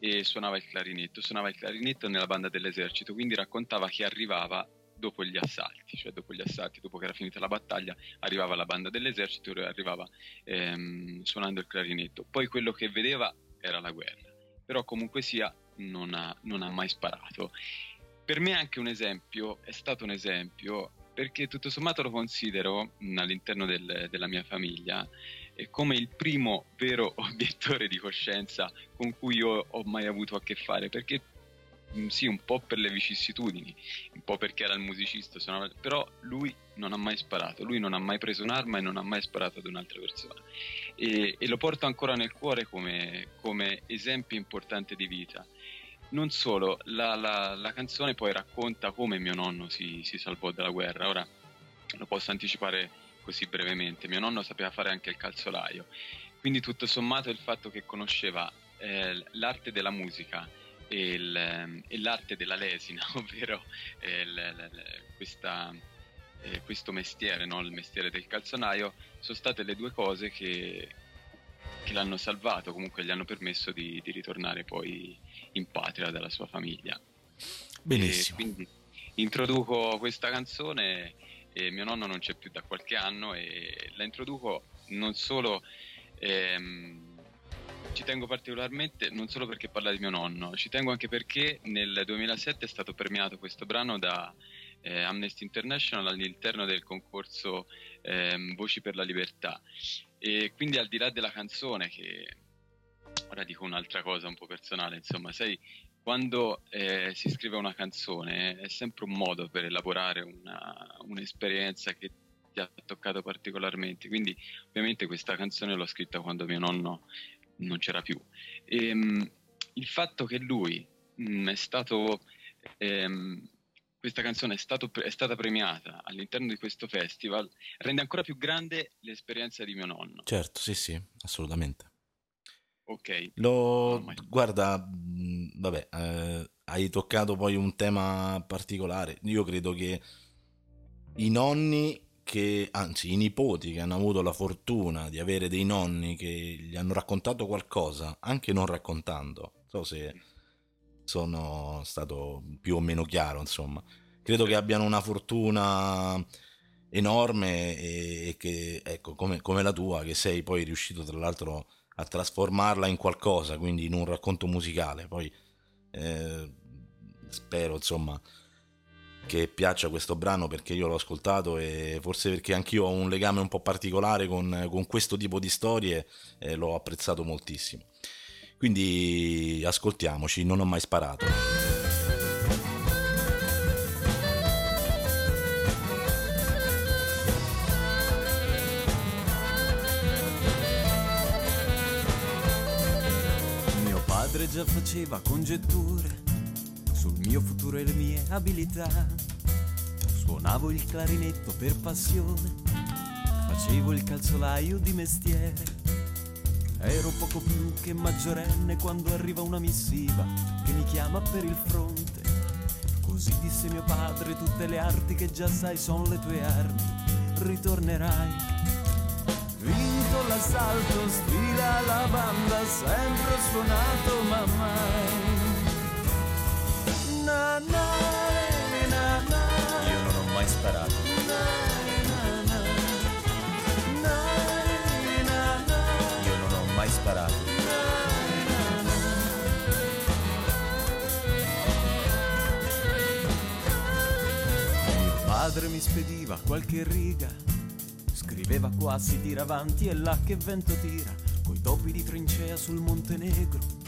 e suonava il clarinetto, suonava il clarinetto nella banda dell'esercito, quindi raccontava che arrivava dopo gli assalti, cioè dopo gli assalti, dopo che era finita la battaglia, arrivava la banda dell'esercito e arrivava ehm, suonando il clarinetto. Poi quello che vedeva era la guerra, però comunque sia non ha, non ha mai sparato per me anche un esempio, è stato un esempio, perché tutto sommato lo considero all'interno del, della mia famiglia come il primo vero obiettore di coscienza con cui io ho mai avuto a che fare, perché sì, un po' per le vicissitudini, un po' perché era il musicista, suonava, però lui non ha mai sparato, lui non ha mai preso un'arma e non ha mai sparato ad un'altra persona. E, e lo porto ancora nel cuore come, come esempio importante di vita non solo, la, la, la, canzone poi racconta come mio nonno si, si, salvò dalla guerra. Ora lo posso anticipare così brevemente. Mio nonno sapeva fare anche il calzolaio, quindi tutto sommato il fatto che conosceva eh, l'arte della musica e, il, ehm, e, l'arte della lesina, ovvero eh, l, l, questa, eh, questo mestiere, no? il mestiere del calzolaio, sono state le due cose che, che l'hanno salvato, comunque gli hanno permesso di, di ritornare poi in patria dalla sua famiglia. Benissimo. E quindi introduco questa canzone e mio nonno non c'è più da qualche anno e la introduco non solo ehm, ci tengo particolarmente non solo perché parla di mio nonno, ci tengo anche perché nel 2007 è stato premiato questo brano da eh, Amnesty International all'interno del concorso eh, Voci per la Libertà e quindi al di là della canzone che ora dico un'altra cosa un po' personale, insomma, sai, quando eh, si scrive una canzone è sempre un modo per elaborare una, un'esperienza che ti ha toccato particolarmente, quindi ovviamente questa canzone l'ho scritta quando mio nonno non c'era più. E, ehm, mh, il fatto che lui mh, mm, è stato... Ehm, questa canzone è, stato, è, stata premiata all'interno di questo festival rende ancora più grande l'esperienza di mio nonno. Certo, sì, sì, assolutamente. Ok. Lo, guarda, vabbè, eh, hai toccato poi un tema particolare. Io credo che i nonni che, anzi i nipoti che hanno avuto la fortuna di avere dei nonni che gli hanno raccontato qualcosa, anche non raccontando, so se sono stato più o meno chiaro, insomma. Credo che abbiano una fortuna enorme e, che, ecco, come, come la tua, che sei poi riuscito tra l'altro a trasformarla in qualcosa, quindi in un racconto musicale. Poi eh, spero, insomma, che piaccia questo brano perché io l'ho ascoltato e forse perché anch'io ho un legame un po' particolare con, con questo tipo di storie e l'ho apprezzato moltissimo. Quindi ascoltiamoci, non ho mai sparato. Mio padre già faceva congetture sul mio futuro e le mie abilità. Suonavo il clarinetto per passione, facevo il calzolaio di mestiere Ero poco più che maggiorenne quando arriva una missiva che mi chiama per il fronte. Così disse mio padre, tutte le arti che già sai sono le tue armi, ritornerai. Vinto l'assalto, sfila la banda, sempre suonato ma mai. Na, na, na. Io non ho mai sparato. Mai sparato. Mio padre mi spediva qualche riga, scriveva qua si tira avanti e là che vento tira, coi topi di trincea sul Montenegro.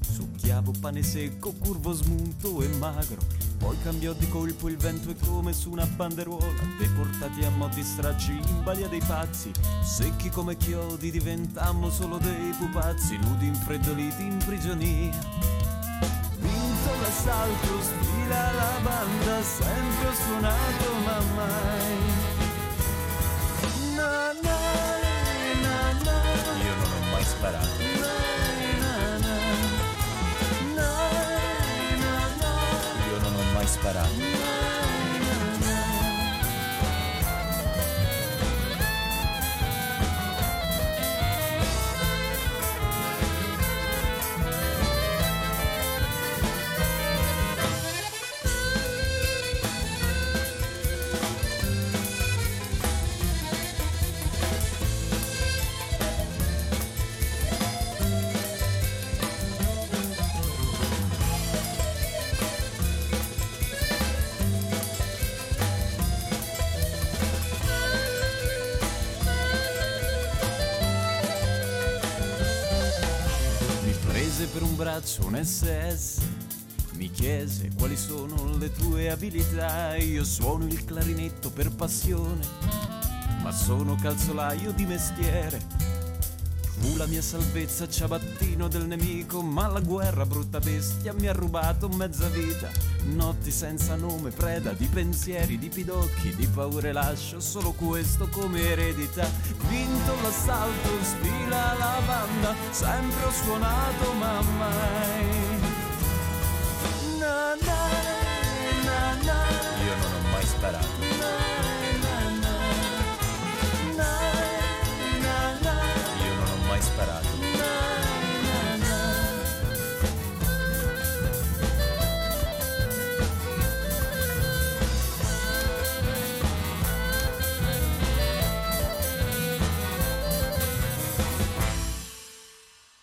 Succhiavo pane secco, curvo smunto e magro, poi cambiò di colpo il vento e come su una banderuola, deportati a mo' di stracci in balia dei pazzi, secchi come chiodi diventammo solo dei pupazzi, nudi infreddoliti in prigionia. Vinto l'assalto, sfila la banda, sempre ho suonato ma mai. Na, na, na, na. Io non ho mai sparato. Mai sparato. Un SS. Mi chiese quali sono le tue abilità. Io suono il clarinetto per passione, ma sono calzolaio di mestiere. Fu la mia salvezza ciabattino del nemico, ma la guerra brutta bestia mi ha rubato mezza vita. Notti senza nome, preda di pensieri, di pidocchi, di paure lascio solo questo come eredità. Vinto l'assalto, sfila la banda, sempre ho suonato ma mai. Na, na, na, na. Io non ho mai sparato. Sparato.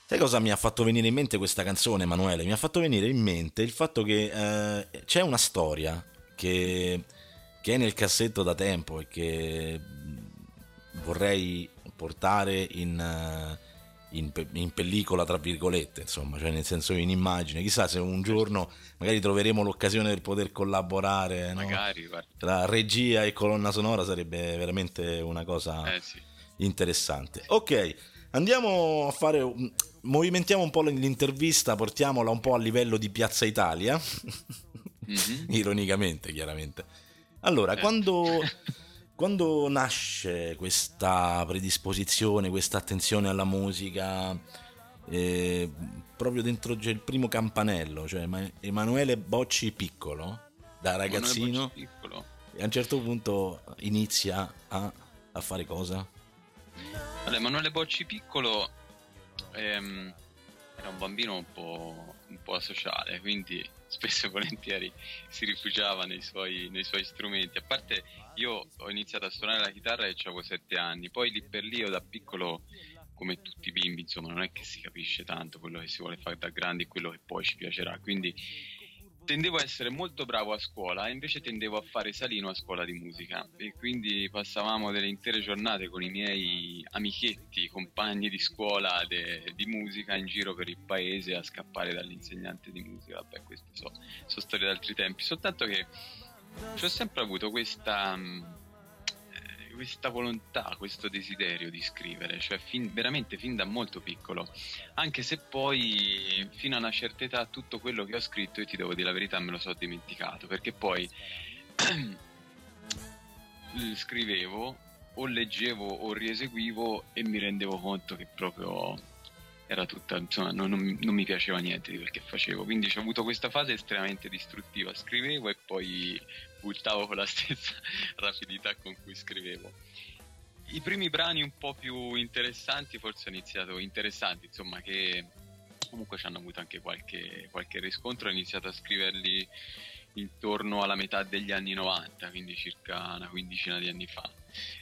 Sai cosa mi ha fatto venire in mente questa canzone, Emanuele? Mi ha fatto venire in mente il fatto che eh, c'è una storia che, che, è nel cassetto da tempo e che vorrei portare in, eh, in, in, pellicola, tra virgolette, insomma, cioè nel senso in immagine. Chissà se un giorno magari troveremo l'occasione per poter collaborare. Magari, no? Tra regia e colonna sonora sarebbe veramente una cosa eh, sì. interessante. Ok. Andiamo a fare movimentiamo un po' l'intervista, portiamola un po' a livello di Piazza Italia. Mhm. ironicamente chiaramente. Allora, Certo. quando, quando nasce questa predisposizione, questa attenzione alla musica, eh, proprio dentro c'è il primo campanello, cioè Ma- Emanuele Bocci piccolo, da ragazzino, piccolo. e a un certo punto inizia a, a fare cosa? Allora, Emanuele Bocci piccolo ehm, era un bambino un po', un po' asociale, quindi spesso e volentieri si rifugiava nei suoi, nei suoi strumenti. A parte io ho iniziato a suonare la chitarra e avevo sette anni, poi lì per lì io da piccolo, come tutti i bimbi, insomma, non è che si capisce tanto quello che si vuole fare da grandi e quello che poi ci piacerà. Quindi tendevo a essere molto bravo a scuola e invece tendevo a fare salino a scuola di musica e quindi passavamo delle intere giornate con i miei amichetti, compagni di scuola de- di musica in giro per il paese a scappare dall'insegnante di musica. Vabbè, queste so- sono storie d'altri tempi, soltanto che ho sempre avuto questa, mm, questa volontà, questo desiderio di scrivere, cioè fin- veramente fin da molto piccolo. Anche se poi fino a una certa età tutto quello che ho scritto, io ti devo dire la verità, me lo so dimenticato, perché poi scrivevo o leggevo o rieseguivo e mi rendevo conto che proprio era tutta, insomma, non, non non mi piaceva niente di quel che facevo, quindi ho avuto questa fase estremamente distruttiva, scrivevo e poi buttavo con la stessa rapidità con cui scrivevo. I primi brani un po' più interessanti forse ho iniziato, interessanti insomma, che comunque ci hanno avuto anche qualche, qualche riscontro, ho iniziato a scriverli intorno alla metà degli anni 90, quindi circa una quindicina di anni fa.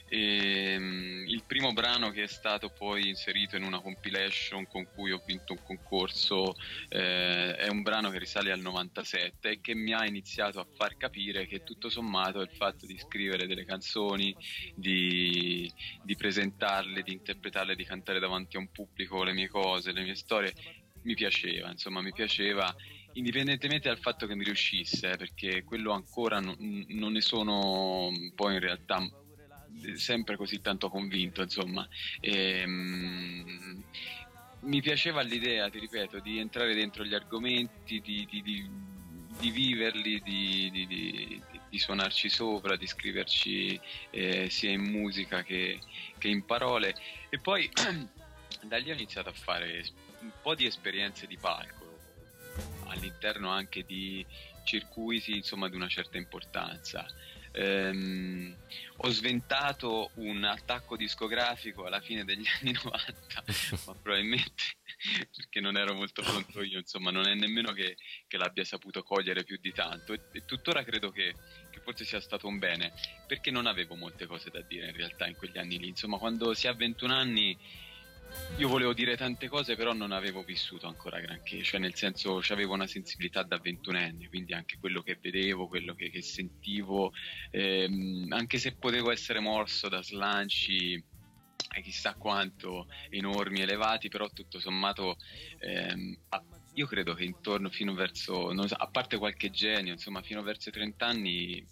Ehm, il primo brano che è stato poi inserito in una compilation con cui ho vinto un concorso eh, è un brano che risale al 97 e che mi ha iniziato a far capire che tutto sommato il fatto di scrivere delle canzoni, di, di presentarle, di interpretarle, di cantare davanti a un pubblico le mie cose, le mie storie, mi piaceva, insomma mi piaceva indipendentemente dal fatto che mi riuscisse, eh, perché quello ancora non, non ne sono poi in realtà sempre così tanto convinto, insomma. Ehm, mi piaceva l'idea, ti ripeto, di entrare dentro gli argomenti, di, di- di- di viverli, di suonarci sopra, di scriverci eh, sia in musica che, che in parole. E poi da lì ho iniziato a fare un po' di esperienze di palco, all'interno anche di circuiti insomma di una certa importanza. Ehm, ho sventato un attacco discografico alla fine degli anni 90, ma probabilmente perché non ero molto pronto io, insomma, non è nemmeno che, che l'abbia saputo cogliere più di tanto. E, e tuttora credo che, che forse sia stato un bene, perché non avevo molte cose da dire in realtà in quegli anni lì. Insomma, quando si ha 21 anni io volevo dire tante cose, però non avevo vissuto ancora granché, cioè nel senso avevo una sensibilità da ventunenne, quindi anche quello che vedevo, quello che, che sentivo, ehm, anche se potevo essere morso da slanci eh, chissà quanto enormi, elevati, però tutto sommato ehm, io credo che intorno fino verso, non so, a parte qualche genio, insomma fino verso i 30 anni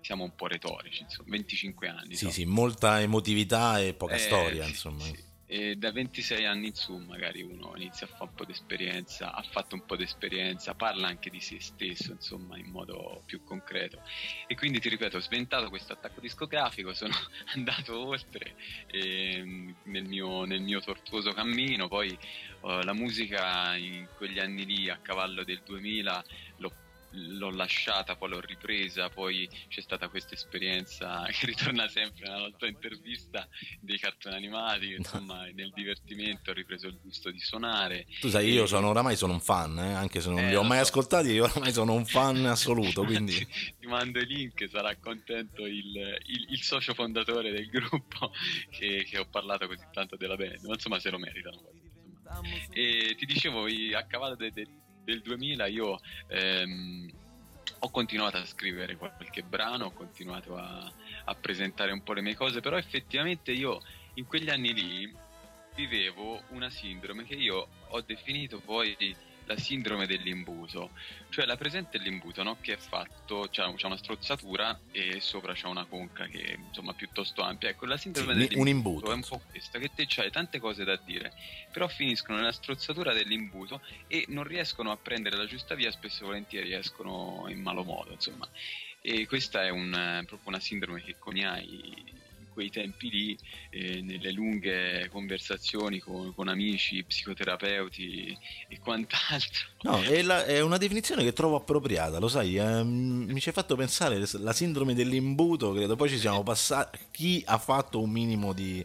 siamo un po' retorici, insomma, 25 anni. Sì, so. sì, molta emotività e poca Eh, storia, sì, insomma. sì. E da 26 anni in su magari uno inizia a fare un po' di esperienza, ha fatto un po' di esperienza, parla anche di se stesso, insomma, in modo più concreto. E quindi ti ripeto, ho sventato questo attacco discografico, sono andato oltre ehm, nel, mio, nel mio tortuoso cammino, poi eh, la musica in quegli anni lì, a cavallo del 2000, l'ho l'ho lasciata, poi l'ho ripresa, poi c'è stata questa esperienza che ritorna sempre nella nostra intervista dei cartoni animati, insomma nel divertimento ho ripreso il gusto di suonare. Tu sai, io sono oramai sono un fan, eh, anche se non Eh, li ho mai so. ascoltati, io oramai sono un fan assoluto, quindi... ti, ti mando i link, sarà contento il, il- il socio fondatore del gruppo che, che ho parlato così tanto della band, ma insomma se lo meritano. insomma. E ti dicevo, a cavallo de- de- del 2000 io ehm, ho continuato a scrivere qualche brano, ho continuato a, a presentare un po' le mie cose, però effettivamente io in quegli anni lì vivevo una sindrome che io ho definito poi la sindrome dell'imbuto, cioè la presente l'imbuto no? che è fatto, c'è, c'è una strozzatura e sopra c'è una conca che è insomma piuttosto ampia. Ecco, la sindrome Sì, dell'imbuto un imbuto, è un po' questa, che te c'hai tante cose da dire, però finiscono nella strozzatura dell'imbuto e non riescono a prendere la giusta via, spesso e volentieri escono in malo modo, insomma. E questa è un, proprio una sindrome che coniai quei tempi lì, eh, nelle lunghe conversazioni con, con amici, psicoterapeuti e quant'altro. No, è, la- è una definizione che trovo appropriata, lo sai, ehm, mi ci hai fatto pensare la sindrome dell'imbuto, credo poi ci siamo passati, chi ha fatto un minimo di,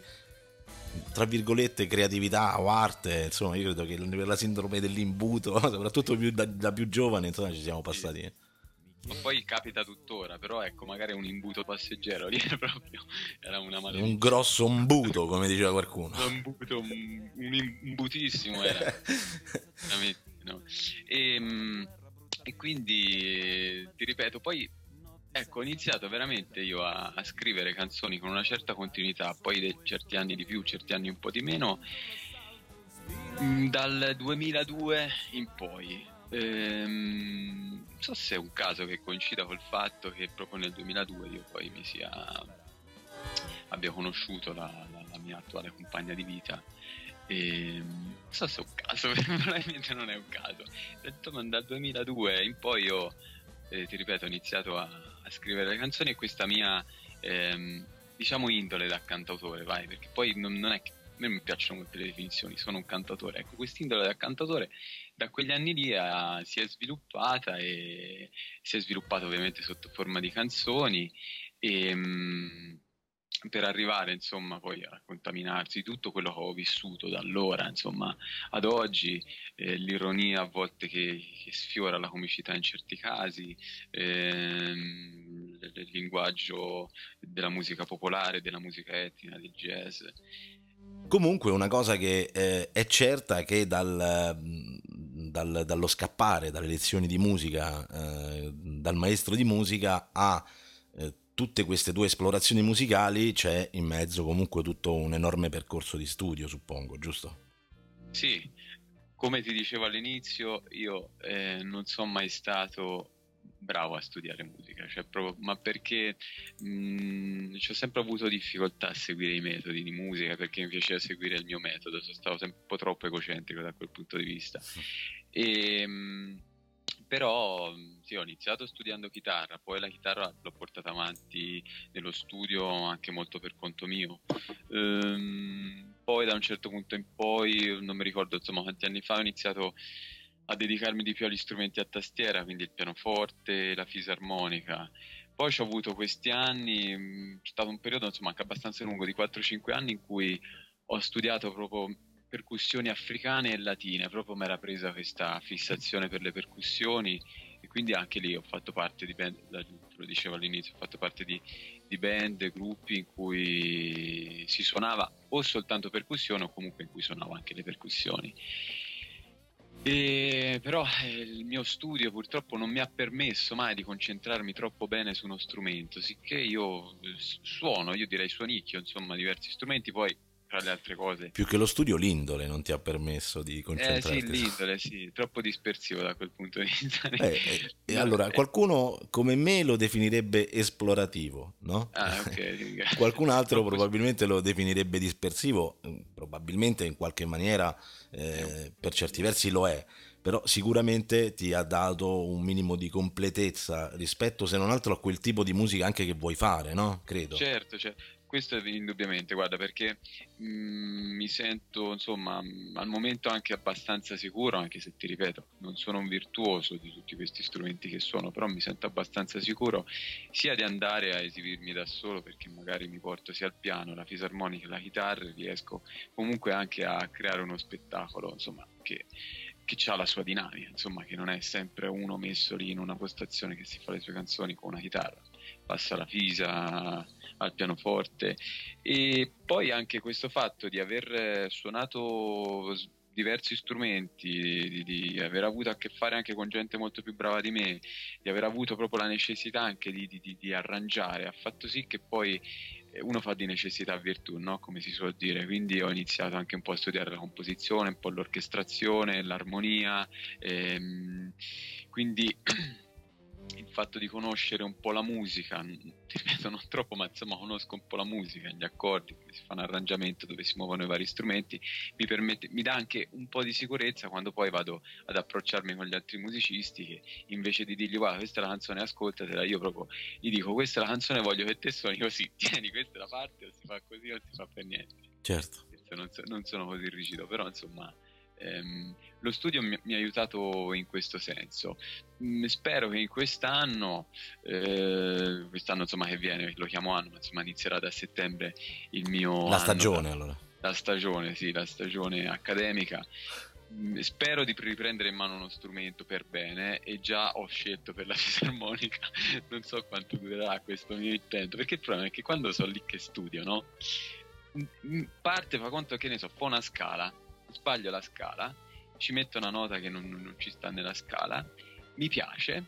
tra virgolette, creatività o arte, insomma, io credo che per la sindrome dell'imbuto, soprattutto più da, da più giovane, insomma, ci siamo passati. Ma poi capita tuttora, però ecco, magari un imbuto passeggero lì era proprio era una maledizione. Un grosso imbuto, come diceva qualcuno. Un imbuto, un, un imbutissimo era. Veramente, no. E, mm, e quindi ti ripeto, poi ecco, ho iniziato veramente io a, a scrivere canzoni con una certa continuità, poi de- certi anni di più, certi anni un po' di meno, mm, dal 2002 in poi. Ehm, non so se è un caso che coincida col fatto che proprio nel 2002 io poi mi sia abbia conosciuto la, la- la mia attuale compagna di vita. E non so se è un caso probabilmente non è un caso. Insomma dal 2002 in poi io eh, ti ripeto ho iniziato a, a scrivere le canzoni e questa mia ehm, diciamo indole da cantautore vai perché poi non, non è che me mi piacciono molte le definizioni sono un cantautore ecco quest'indole da cantautore da quegli anni lì eh, si è sviluppata e si è sviluppata ovviamente sotto forma di canzoni e mm, per arrivare insomma poi a contaminarsi tutto quello che ho vissuto da allora insomma ad oggi eh, l'ironia a volte che, che sfiora la comicità in certi casi ehm, il linguaggio della musica popolare della musica etnica del jazz Comunque una cosa che eh, è certa è che dal, dal- dallo scappare dalle lezioni di musica, eh, dal maestro di musica a eh, tutte queste tue esplorazioni musicali c'è in mezzo comunque tutto un enorme percorso di studio, suppongo, giusto? Sì, come ti dicevo all'inizio, io eh, non sono mai stato bravo a studiare musica, cioè proprio- ma perché mh, ci ho sempre avuto difficoltà a seguire i metodi di musica, perché mi piaceva seguire il mio metodo, sono stato sempre un po' troppo egocentrico da quel punto di vista. E, mh, però sì, ho iniziato studiando chitarra, poi la chitarra l'ho portata avanti nello studio anche molto per conto mio. Ehm, poi da un certo punto in poi, non mi ricordo insomma quanti anni fa, ho iniziato a dedicarmi di più agli strumenti a tastiera, quindi il pianoforte, la fisarmonica. Poi ho avuto questi anni, mh, c'è stato un periodo insomma anche abbastanza lungo di 4-5 anni in cui ho studiato proprio percussioni africane e latine, proprio mi era presa questa fissazione per le percussioni e quindi anche lì ho fatto parte di band, lo dicevo all'inizio, ho fatto parte di, di band, gruppi in cui si suonava o soltanto percussione o comunque in cui suonavo anche le percussioni. E, però eh, il mio studio purtroppo non mi ha permesso mai di concentrarmi troppo bene su uno strumento, sicché io eh, suono, io direi suonicchio, insomma, diversi strumenti, poi tra le altre cose Più che lo studio l'indole non ti ha permesso di eh concentrarti. sì, l'indole, sì, troppo dispersivo da quel punto di vista. Eh, eh, e allora, eh, qualcuno come me lo definirebbe esplorativo, no? Ah, ok. Qualcun altro probabilmente lo definirebbe dispersivo, mm, probabilmente in qualche maniera eh, per certi versi lo è, però sicuramente ti ha dato un minimo di completezza rispetto se non altro a quel tipo di musica anche che vuoi fare, no? Credo. Certo, cioè, questo indubbiamente, guarda, perché mh, mi sento, insomma, mh, al momento anche abbastanza sicuro, anche se ti ripeto, non sono un virtuoso di tutti questi strumenti che suono, però mi sento abbastanza sicuro sia di andare a esibirmi da solo, perché magari mi porto sia il piano, la fisarmonica, la chitarra, e riesco comunque anche a creare uno spettacolo, insomma, che che ha la sua dinamica, insomma, che non è sempre uno messo lì in una postazione che si fa le sue canzoni con una chitarra, passa la fisa al pianoforte e poi anche questo fatto di aver eh, suonato diversi strumenti, di, di aver avuto a che fare anche con gente molto più brava di me, di aver avuto proprio la necessità anche di, di- di- di arrangiare, ha fatto sì che poi eh, uno fa di necessità virtù, no? come si suol dire, quindi ho iniziato anche un po' a studiare la composizione, un po' l'orchestrazione, l'armonia, ehm, quindi il fatto di conoscere un po' la musica, ti ripeto non troppo, ma insomma conosco un po' la musica, gli accordi, come si fa un arrangiamento, dove si muovono i vari strumenti, mi, permette, mi dà anche un po' di sicurezza quando poi vado ad approcciarmi con gli altri musicisti che invece di dirgli guarda questa è la canzone ascoltatela, io proprio gli dico questa è la canzone voglio che te suoni così, tieni questa è la parte, o si fa così o si fa per niente. Certo. Non, so, non sono così rigido, però insomma ehm, lo studio mi, mi, ha aiutato in questo senso. Mm, spero che in quest'anno, eh, quest'anno insomma che viene, lo chiamo anno, ma insomma inizierà da settembre il mio... La stagione da, allora. La stagione, sì, la stagione accademica. Mm, spero di riprendere in mano uno strumento per bene e già ho scelto per la fisarmonica. non so quanto durerà questo mio intento, perché il problema è che quando sono lì che studio, no? Mm, parte fa conto che ne so, fa una scala sbaglio la scala, ci metto una nota che non, non ci sta nella scala, mi piace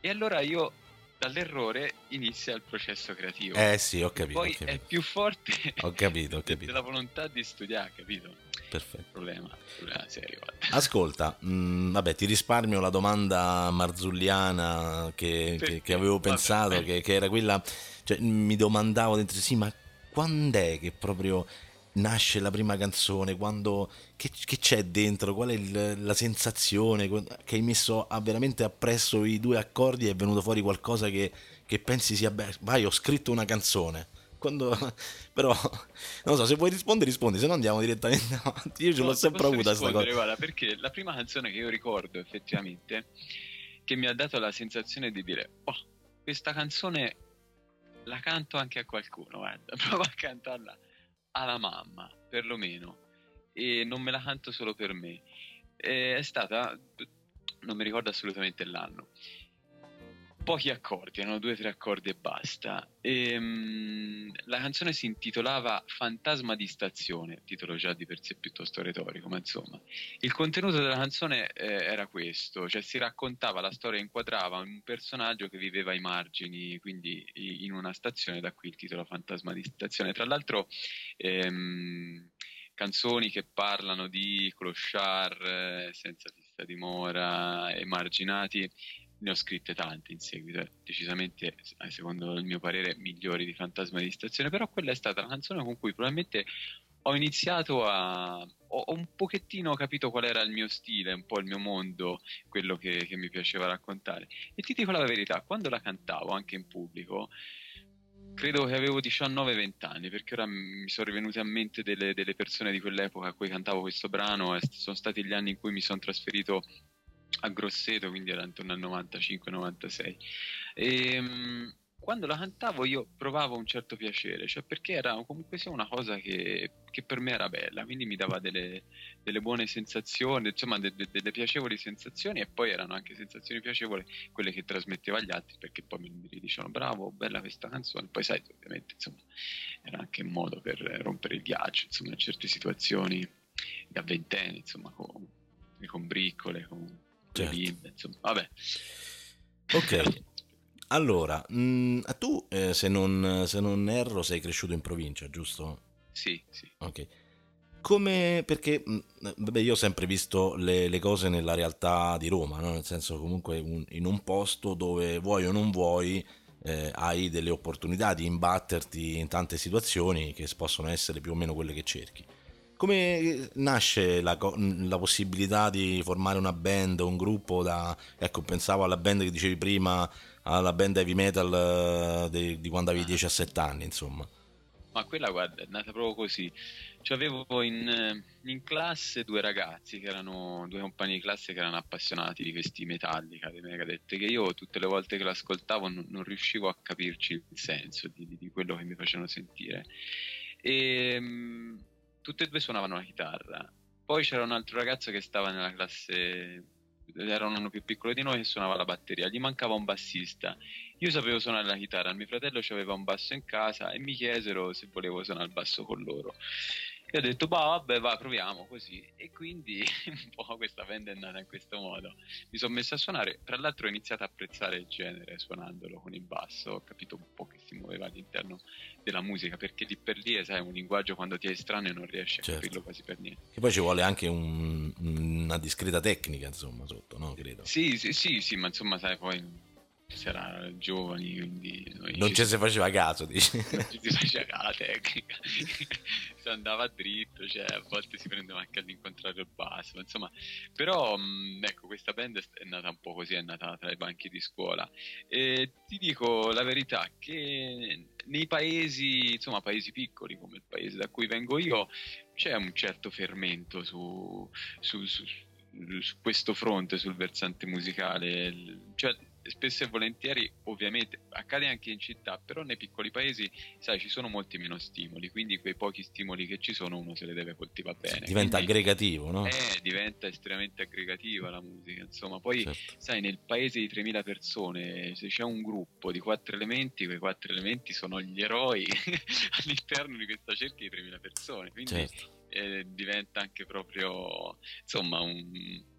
e allora io dall'errore inizia il processo creativo. Eh sì, ho capito. Poi ho capito. è più forte ho capito, ho capito. della volontà di studiare, capito? Perfetto. Problema, problema serio. Ascolta, mh, mm, vabbè, ti risparmio la domanda marzulliana che, che, che avevo pensato, che, che, era quella, cioè, mi domandavo dentro sì, ma quando è che proprio nasce la prima canzone, quando, che, che c'è dentro, qual è il, la sensazione che hai messo a veramente appresso i due accordi e è venuto fuori qualcosa che, che pensi sia beh, vai ho scritto una canzone. Quando, però non so se vuoi rispondere rispondi se no andiamo direttamente avanti io ce l'ho sempre avuta questa cosa guarda perché la prima canzone che io ricordo effettivamente che mi ha dato la sensazione di dire oh questa canzone la canto anche a qualcuno guarda provo a cantarla alla mamma, perlomeno, e non me la canto solo per me. è stata, non mi ricordo assolutamente l'anno, pochi accordi, erano due o tre accordi e basta. E, um, la canzone si intitolava Fantasma di stazione, titolo già di per sé piuttosto retorico, ma insomma. Il contenuto della canzone eh, era questo, cioè si raccontava la storia, inquadrava un personaggio che viveva ai margini, quindi in una stazione, da qui il titolo Fantasma di stazione. Tra l'altro... Ehm, canzoni che parlano di clochard eh, senza fissa dimora, emarginati ne ho scritte tante in seguito, eh, decisamente, eh, secondo il mio parere, migliori di Fantasma di Stazione, però quella è stata la canzone con cui probabilmente ho iniziato a... ho, un pochettino capito qual era il mio stile, un po' il mio mondo, quello che, che mi piaceva raccontare. E ti dico la verità, quando la cantavo anche in pubblico, credo che avevo 19-20 anni, perché ora mi sono rivenute a mente delle, delle persone di quell'epoca a cui cantavo questo brano e sono stati gli anni in cui mi sono trasferito a Grosseto, quindi era intorno al 95-96. E, um, quando la cantavo io provavo un certo piacere, cioè perché era comunque sia una cosa che, che per me era bella, quindi mi dava delle, delle buone sensazioni, insomma de, de, delle piacevoli sensazioni e poi erano anche sensazioni piacevoli quelle che trasmetteva agli altri perché poi mi dicevano bravo, bella questa canzone, poi sai ovviamente insomma era anche un modo per rompere il ghiaccio, insomma in certe situazioni da ventenne, insomma con, con briccole, con certo. Libbe, insomma, vabbè. Ok. Allora, mh, mm, tu eh, se, non, se, non, erro sei cresciuto in provincia, giusto? Sì, sì. Ok. Come, perché, mh, mm, vabbè, io ho sempre visto le, le, cose nella realtà di Roma, no? nel senso comunque un, in un posto dove vuoi o non vuoi eh, hai delle opportunità di imbatterti in tante situazioni che possono essere più o meno quelle che cerchi. Come nasce la, la, possibilità di formare una band, un gruppo da... Ecco, pensavo alla band che dicevi prima, alla band heavy metal di, eh, di quando avevi 17 anni, insomma. Ma quella, guarda, è nata proprio così. Cioè, avevo in, eh, in, classe due ragazzi che erano due compagni di classe che erano appassionati di questi Metallica, di Megadeth, che io tutte le volte che l'ascoltavo non, non riuscivo a capirci il senso di, di, di quello che mi facevano sentire. E ehm, tutte e due suonavano la chitarra. Poi c'era un altro ragazzo che stava nella classe, era un anno più piccolo di noi, che suonava la batteria. Gli mancava un bassista. Io sapevo suonare la chitarra, mio fratello aveva un basso in casa e mi chiesero se volevo suonare il basso con loro. E ho detto, bah, vabbè, va, proviamo così. E quindi un po' questa band è nata in questo modo. Mi sono messo a suonare, tra l'altro ho iniziato a apprezzare il genere suonandolo con il basso, ho capito un po' che si muoveva all'interno della musica, perché lì per lì, sai, un linguaggio quando ti è estraneo non riesci a Certo. capirlo quasi per niente. Che poi ci vuole anche un- una discreta tecnica, insomma, sotto, no? Credo. Sì, sì, sì, sì, ma insomma, sai, poi si era giovani, quindi Non ci si faceva caso, dici. non ci si faceva la tecnica, si andava dritto, cioè a volte si prendeva anche all'incontrario il basso, insomma, però mh, ecco questa band è nata un po' così, è nata tra i banchi di scuola. E ti dico la verità che nei paesi, insomma paesi piccoli come il paese da cui vengo io, c'è un certo fermento su, su- su- su questo fronte, sul versante musicale, cioè spesso e volentieri ovviamente accade anche in città, però nei piccoli paesi sai ci sono molti meno stimoli, quindi quei pochi stimoli che ci sono uno se li deve coltivare bene. Diventa Quindi, aggregativo, no? eh, diventa estremamente aggregativa la musica, insomma, poi Certo. sai nel paese di 3000 persone se c'è un gruppo di quattro elementi, quei quattro elementi sono gli eroi all'interno di questa cerchia di 3000 persone, quindi certo. eh, diventa anche proprio insomma un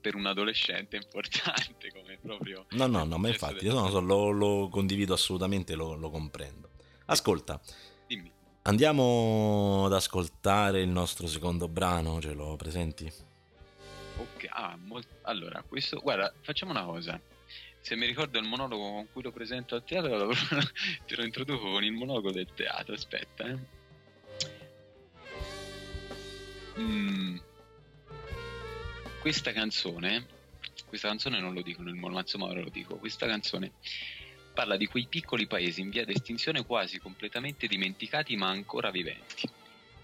per un adolescente importante come proprio No, no, no, ma infatti io no, so, lo, lo condivido assolutamente, lo, lo comprendo. Ascolta, Dimmi. andiamo ad ascoltare il nostro secondo brano, ce lo presenti? Ok, ah, mol- allora, questo, guarda, facciamo una cosa. Se mi ricordo il monologo con cui lo presento al teatro, lo- te lo introduco con il monologo del teatro. Aspetta, eh. Mm. Questa canzone, questa canzone non lo dico nel monologo, ma insomma ora lo dico. Questa canzone parla di quei piccoli paesi in via d'estinzione quasi completamente dimenticati ma ancora viventi.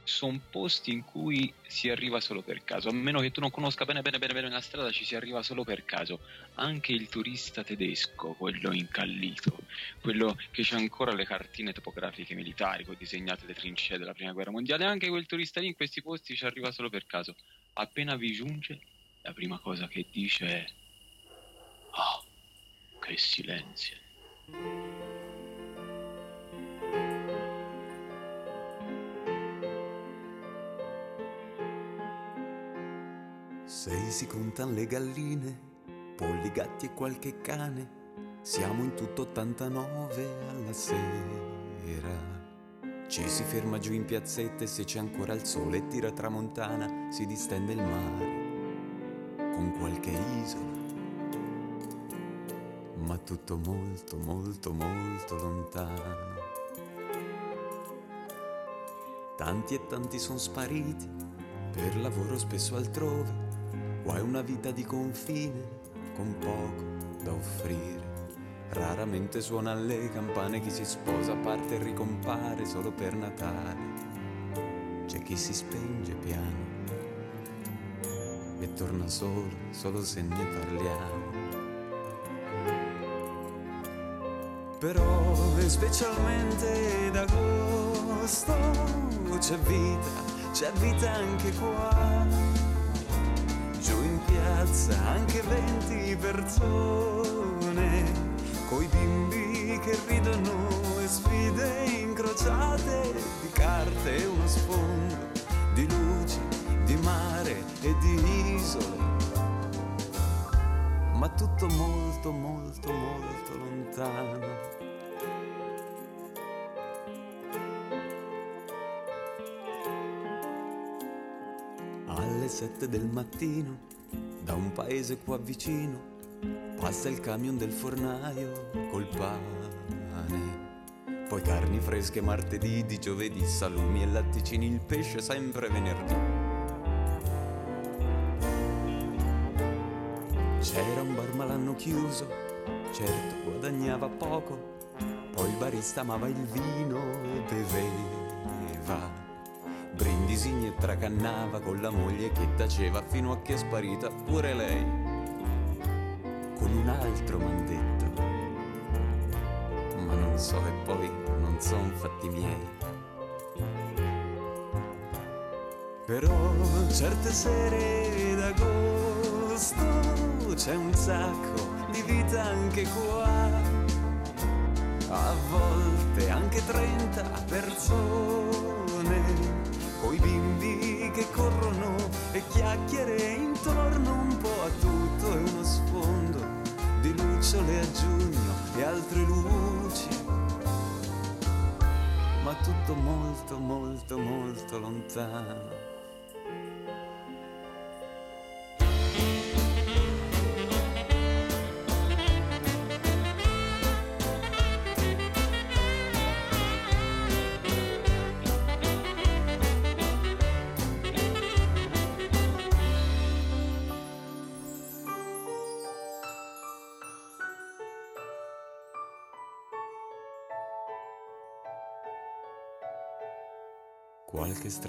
Sono posti in cui si arriva solo per caso, a meno che tu non conosca bene bene bene bene la strada, ci si arriva solo per caso. Anche il turista tedesco, quello incallito, quello che c'ha ancora le cartine topografiche militari con disegnate le trincee della prima guerra mondiale, anche quel turista lì in questi posti ci arriva solo per caso. Appena vi giunge, la prima cosa che dice è: Oh, che silenzio! Sei si contan le galline, polli, gatti e qualche cane. Siamo in tutto 89 alla sera. Ci si ferma giù in piazzetta e se c'è ancora il sole e tira tramontana, si distende il mare con qualche isola. Ma tutto molto, molto, molto lontano. Tanti e tanti sono spariti per lavoro spesso altrove. Qua è una vita di confine con poco da offrire. Raramente suona le campane chi si sposa, parte e ricompare solo per Natale. C'è chi si spenge piano torna solo, solo se ne parliamo. Però specialmente d'agosto c'è vita, c'è vita anche qua. Giù in piazza anche 20 persone, coi bimbi che ridono e sfide incrociate di carte e uno sfondo, mare e di isole. Ma tutto molto, molto, molto lontano. Alle sette del mattino, da un paese qua vicino, passa il camion del fornaio col pane. Poi carni fresche martedì, di giovedì, salumi e latticini, il pesce sempre venerdì. Chiuso, certo guadagnava poco, poi il barista amava il vino e beveva. Brindisini e tracannava con la moglie che taceva fino a che è sparita pure lei. Con un altro m'han detto, ma non so e poi non son fatti miei. Però certe sere d'agosto c'è un sacco di vita anche qua. A volte anche 30 persone coi bimbi che corrono e chiacchiere intorno un po' a tutto e uno sfondo di lucciole a giugno e altre luci. Ma tutto molto, molto, molto lontano.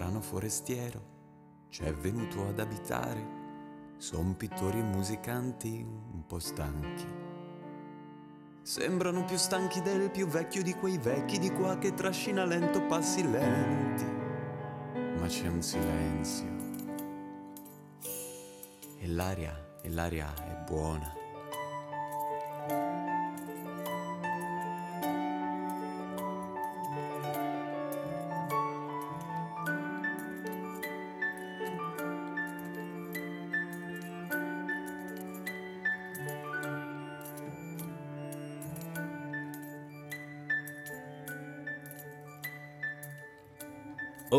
Strano forestiero c'è venuto ad abitare. Son pittori e musicanti un po' stanchi. Sembrano più stanchi del più vecchio di quei vecchi di qua che trascina lento passi lenti. Ma c'è un silenzio. E l'aria, e l'aria è buona.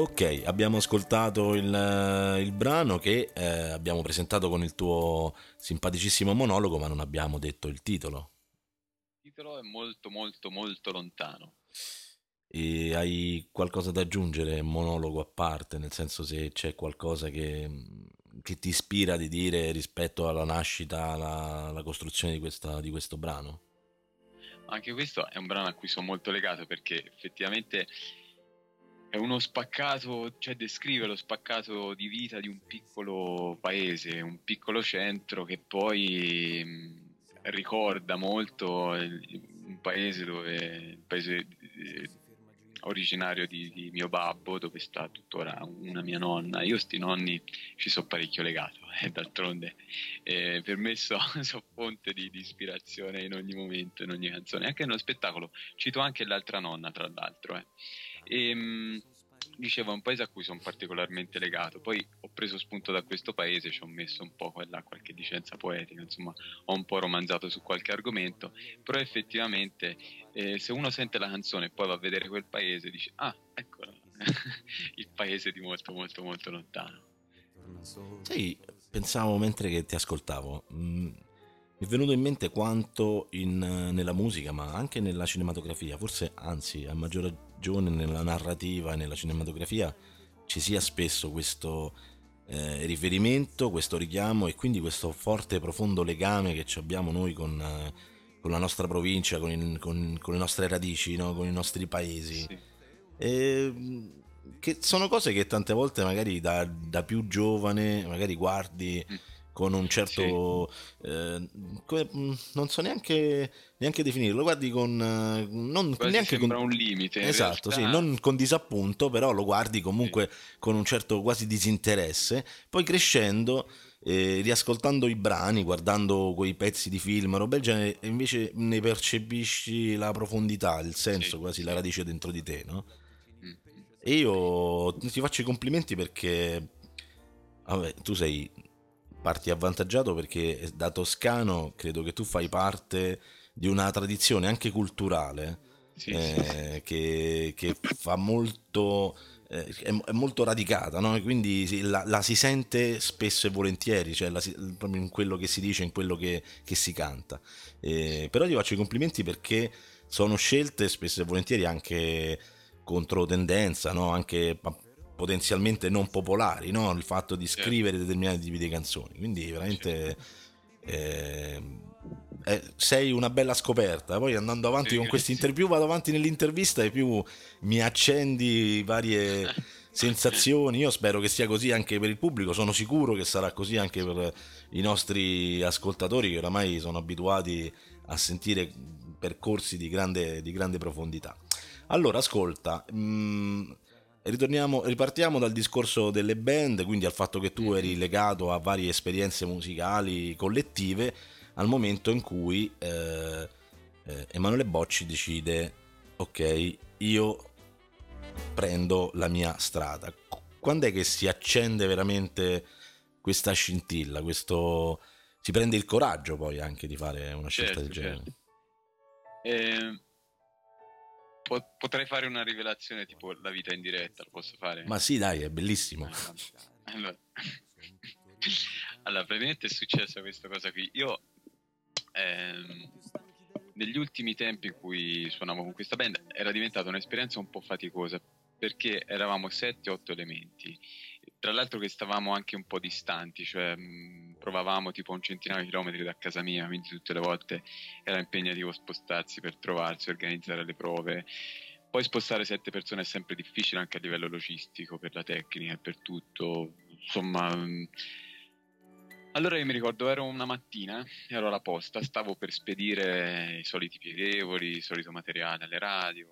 Ok, abbiamo ascoltato il, eh, il brano che eh, abbiamo presentato con il tuo simpaticissimo monologo, ma non abbiamo detto il titolo. Il titolo è molto molto molto lontano. E hai qualcosa da aggiungere, monologo a parte, nel senso se c'è qualcosa che, che ti ispira di dire rispetto alla nascita, alla, alla costruzione di, questa, di questo brano? Anche questo è un brano a cui sono molto legato perché effettivamente è uno spaccato, cioè descrive lo spaccato di vita di un piccolo paese, un piccolo centro che poi mh, ricorda molto il, un paese dove il paese eh, originario di, di, mio babbo, dove sta tuttora una mia nonna. Io sti nonni ci sono parecchio legato, eh, d'altronde eh, per me sono so fonte di, di, ispirazione in ogni momento, in ogni canzone, anche nello spettacolo. Cito anche l'altra nonna, tra l'altro. Eh. E, mh, dicevo, è un paese a cui sono particolarmente legato. Poi ho preso spunto da questo paese, ci ho messo un po' quella, qualche licenza poetica, insomma, ho un po' romanzato su qualche argomento. Però effettivamente, eh, se uno sente la canzone e poi va a vedere quel paese, dice: Ah, eccolo, il paese di molto, molto, molto lontano. Sai, pensavo mentre che ti ascoltavo. Mh, mi è venuto in mente quanto in, nella musica, ma anche nella cinematografia, forse anzi a maggior ragione nella narrativa e nella cinematografia, ci sia spesso questo eh, riferimento, questo richiamo e quindi questo forte e profondo legame che abbiamo noi con, eh, con la nostra provincia, con, il, con, con le nostre radici, no? con i nostri paesi. Sì. E, che sono cose che tante volte magari da, da più giovane magari guardi mm con un certo sì. eh, come, mm, non so neanche, neanche definirlo guardi con eh, non Quasi neanche con, un limite esatto sì, non con disappunto però lo guardi comunque sì. con un certo quasi disinteresse poi crescendo eh, riascoltando i brani guardando quei pezzi di film roba del genere invece ne percepisci la profondità il senso sì, quasi la radice dentro di te no? Mm. e io ti faccio i complimenti perché vabbè, tu sei parti avvantaggiato perché da toscano credo che tu fai parte di una tradizione anche culturale sì, eh, sì. Che, che, fa molto eh, è, è, molto radicata no? quindi la, la, si sente spesso e volentieri cioè la, proprio in quello che si dice in quello che, che si canta eh, però ti faccio i complimenti perché sono scelte spesso e volentieri anche contro tendenza no? anche potenzialmente non popolari, no? il fatto di scrivere determinati tipi di canzoni. Quindi veramente eh, eh, sei una bella scoperta. Poi andando avanti con questa interview, vado avanti nell'intervista e più mi accendi varie sensazioni. Io spero che sia così anche per il pubblico, sono sicuro che sarà così anche per i nostri ascoltatori che oramai sono abituati a sentire percorsi di grande, di grande profondità. Allora, ascolta, mh, mm, ripartiamo dal discorso delle band, quindi al fatto che tu eri legato a varie esperienze musicali collettive, al momento in cui eh, eh, Emanuele Bocci decide, ok, io prendo la mia strada. quando è che si accende veramente questa scintilla, questo... si prende il coraggio poi anche di fare una scelta Certo, del genere? certo. Eh, po- potrei fare una rivelazione tipo la vita in diretta, lo posso fare? Ma sì, dai, è bellissimo. Allora, allora, praticamente è successa questa cosa qui. Io ehm, negli ultimi tempi in cui suonavo con questa band era diventata un'esperienza un po' faticosa perché eravamo 7-8 elementi. Tra l'altro che stavamo anche un po' distanti, cioè provavamo tipo un centinaio di chilometri da casa mia, quindi tutte le volte era impegnativo spostarsi per trovarsi, organizzare le prove. Poi spostare sette persone è sempre difficile anche a livello logistico, per la tecnica e per tutto. Insomma, allora io mi ricordo, ero una mattina, ero alla posta, stavo per spedire i soliti pieghevoli, il solito materiale alle radio,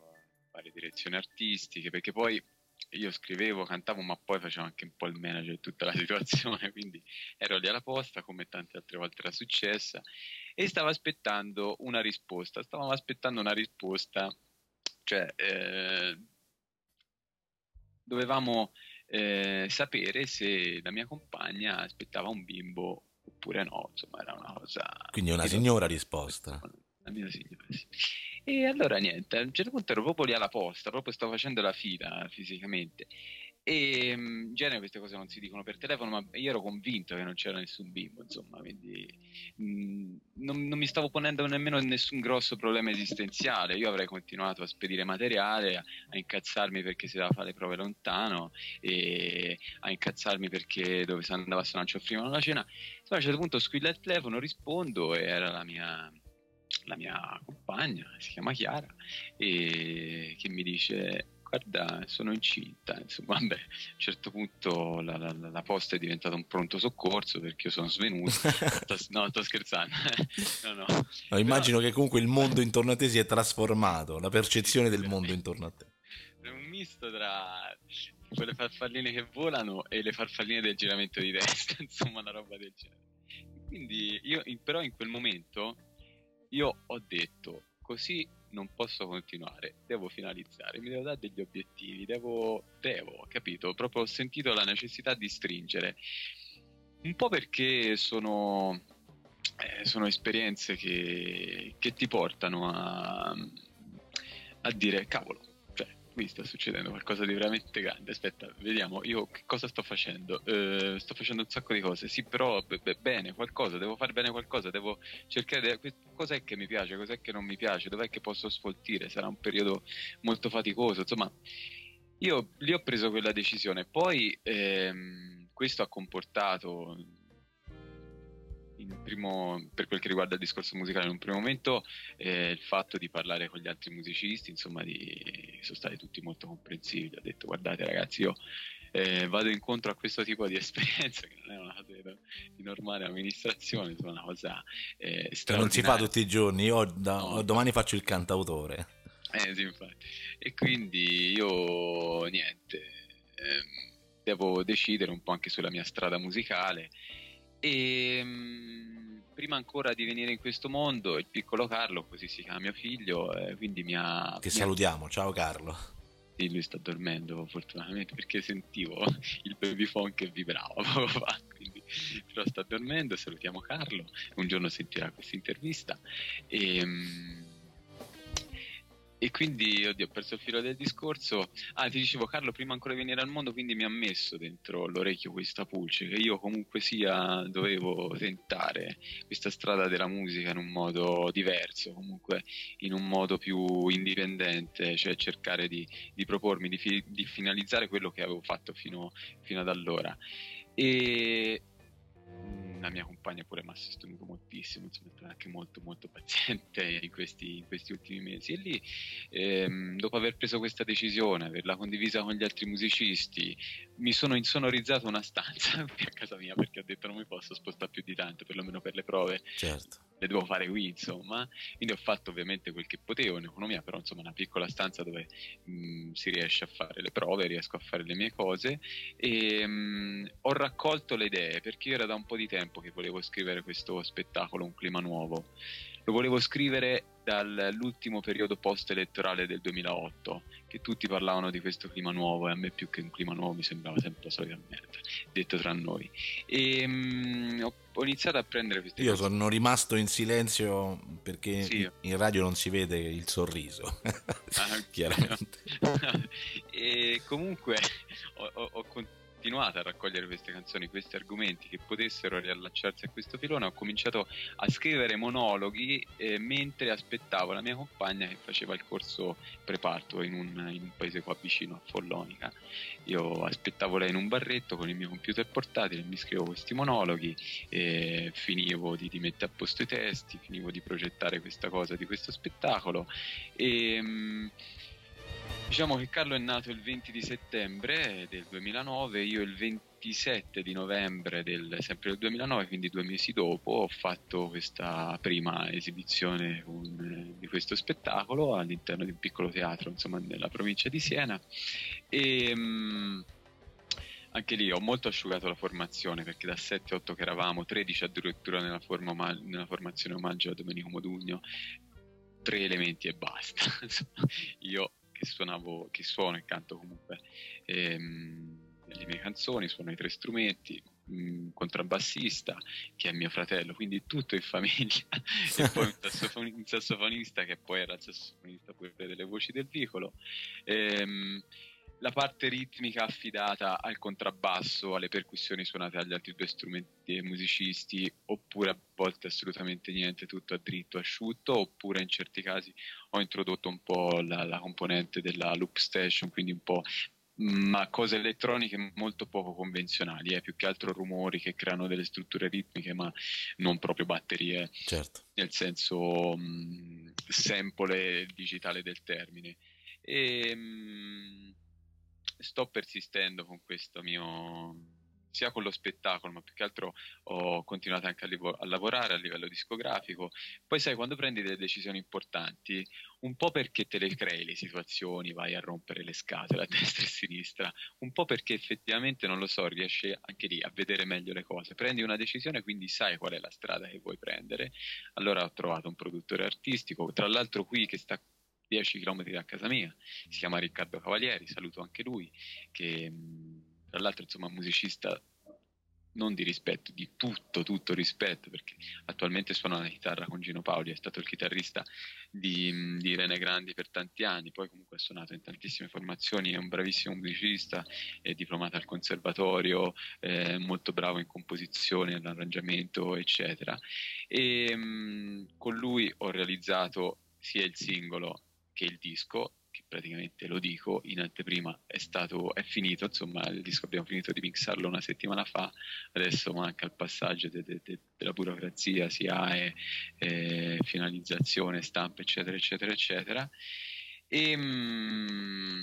varie direzioni artistiche, perché poi io scrivevo, cantavo, ma poi facevo anche un po' il manager di tutta la situazione, quindi ero lì alla posta, come tante altre volte era successa, e stavo aspettando una risposta, stavamo aspettando una risposta, cioè eh, dovevamo eh, sapere se la mia compagna aspettava un bimbo oppure no, insomma era una cosa... Quindi una signora risposta. La mia signora, sì. E allora niente, a un certo punto ero proprio lì alla posta, proprio stavo facendo la fila fisicamente. E mm, in genere queste cose non si dicono per telefono, ma io ero convinto che non c'era nessun bimbo, insomma, quindi mm, non, non mi stavo ponendo nemmeno nessun grosso problema esistenziale. Io avrei continuato a spedire materiale, a, a incazzarmi perché si doveva fare le prove lontano, a incazzarmi perché dove si andava a ci offrivano la cena. Insomma, a un certo punto squilla il telefono, rispondo e era la mia, la mia compagna, si chiama Chiara, e che mi dice guarda sono incinta, insomma vabbè, a un certo punto la, la- la posta è diventata un pronto soccorso perché io sono svenuto, no sto scherzando, no no, No, immagino che comunque il mondo intorno a te si è trasformato, la percezione del mondo intorno a te. è un misto tra quelle farfalline che volano e le farfalline del giramento di testa, insomma una roba del genere. Quindi io però in quel momento io ho detto così non posso continuare, devo finalizzare, mi devo dare degli obiettivi, devo, devo, capito? Proprio ho sentito la necessità di stringere. Un po' perché sono, eh, sono esperienze che, che ti portano a, a dire cavolo, qui sta succedendo qualcosa di veramente grande. Aspetta, vediamo, io che cosa sto facendo? Eh, sto facendo un sacco di cose, sì, però be- bene, qualcosa, devo fare bene qualcosa, devo cercare que- Cos'è che mi piace, cos'è che non mi piace, dov'è che posso sfoltire? Sarà un periodo molto faticoso, insomma, io lì ho preso quella decisione. Poi ehm, questo ha comportato, primo, per quel che riguarda il discorso musicale, in un primo momento eh, il fatto di parlare con gli altri musicisti, insomma, di, sono stati tutti molto comprensivi. Ho detto, guardate ragazzi, io eh, vado incontro a questo tipo di esperienza che non è una cosa di, normale amministrazione, insomma, una cosa eh, Cioè, non si fa tutti i giorni, io da- No. domani faccio il cantautore. Eh, sì, infatti. E quindi io niente, ehm, devo decidere un po' anche sulla mia strada musicale. E mm, prima ancora di venire in questo mondo, il piccolo Carlo, così si chiama mio figlio, eh, quindi mi ha. Che mi ha- salutiamo, ciao Carlo. Sì, lui sta dormendo fortunatamente perché sentivo il baby phone che vibrava poco fa. Quindi, però sta dormendo, salutiamo Carlo. Un giorno sentirà questa intervista. E, mm, e quindi, oddio, ho perso il filo del discorso. Ah, ti dicevo, Carlo, prima ancora di venire al mondo, quindi mi ha messo dentro l'orecchio questa pulce che io comunque sia dovevo tentare questa strada della musica in un modo diverso, comunque in un modo più indipendente, cioè cercare di, di propormi, di, fi- di finalizzare quello che avevo fatto fino, fino ad allora. E la mia compagna pure mi ha sostenuto moltissimo, insomma, è stata anche molto molto paziente in questi, in questi ultimi mesi. E lì, ehm, dopo aver preso questa decisione, averla condivisa con gli altri musicisti, mi sono insonorizzato una stanza a casa mia perché ho detto non mi posso spostare più di tanto, perlomeno per le prove Certo. le devo fare qui, insomma. Quindi ho fatto ovviamente quel che potevo in economia, però insomma una piccola stanza dove mh, si riesce a fare le prove, riesco a fare le mie cose e mh, ho raccolto le idee perché io era da un po' di tempo che volevo scrivere questo spettacolo, un clima nuovo. lo volevo scrivere dall'ultimo periodo post-elettorale del 2008, che tutti parlavano di questo clima nuovo e a me più che un clima nuovo mi sembrava sempre la solita merda, detto tra noi. E um, ho, ho, iniziato a prendere queste Io cose. sono rimasto in silenzio perché sì. in radio non si vede il sorriso, ah, chiaramente. e comunque ho, ho, ho continuato continuato a raccogliere queste canzoni, questi argomenti che potessero riallacciarsi a questo filone, ho cominciato a scrivere monologhi eh, mentre aspettavo la mia compagna che faceva il corso preparto in un, in un paese qua vicino a Follonica. Io aspettavo lei in un barretto con il mio computer portatile, mi scrivevo questi monologhi, e finivo di, di mettere a posto i testi, finivo di progettare questa cosa di questo spettacolo e... Mh, mm, Diciamo che Carlo è nato il 20 di settembre del 2009, io il 27 di novembre del, sempre del 2009, quindi due mesi dopo, ho fatto questa prima esibizione un, di questo spettacolo all'interno di un piccolo teatro, insomma, nella provincia di Siena. E, mh, mm, anche lì ho molto asciugato la formazione perché da 7-8 che eravamo, 13 addirittura nella, forma, nella formazione omaggio a Domenico Modugno, tre elementi e basta. Io che suonavo, che suono e canto comunque ehm, le mie canzoni, suono i tre strumenti, un contrabbassista che è mio fratello, quindi tutto in famiglia, e poi un, sassofon- un, sassofonista che poi era il sassofonista pure delle voci del vicolo. Ehm, la parte ritmica affidata al contrabbasso, alle percussioni suonate agli altri due strumenti e musicisti, oppure a volte assolutamente niente, tutto a dritto asciutto, oppure in certi casi ho introdotto un po' la, la componente della loop station, quindi un po' ma cose elettroniche molto poco convenzionali, eh? più che altro rumori che creano delle strutture ritmiche, ma non proprio batterie, certo. nel senso mh, sample digitale del termine. E, mh, sto persistendo con questo mio sia con lo spettacolo, ma più che altro ho continuato anche a, livo- a, lavorare a livello discografico. Poi sai, quando prendi delle decisioni importanti, un po' perché te le crei le situazioni, vai a rompere le scatole a destra e a sinistra, un po' perché effettivamente, non lo so, riesci anche lì a vedere meglio le cose. Prendi una decisione, quindi sai qual è la strada che vuoi prendere. Allora ho trovato un produttore artistico, tra l'altro qui che sta 10 km da casa mia, si chiama Riccardo Cavalieri, saluto anche lui, che tra l'altro insomma musicista non di rispetto, di tutto, tutto rispetto, perché attualmente suona la chitarra con Gino Paoli, è stato il chitarrista di, di Irene Grandi per tanti anni, poi comunque ha suonato in tantissime formazioni, è un bravissimo musicista, è diplomato al conservatorio, è molto bravo in composizione, all'arrangiamento, eccetera. E mh, con lui ho realizzato sia il singolo che il disco, che praticamente lo dico in anteprima, è stato è finito, insomma il disco abbiamo finito di mixarlo una settimana fa, adesso manca il passaggio de, de, de, della burocrazia, SIAE, eh, finalizzazione, stampa, eccetera, eccetera, eccetera. E, mm,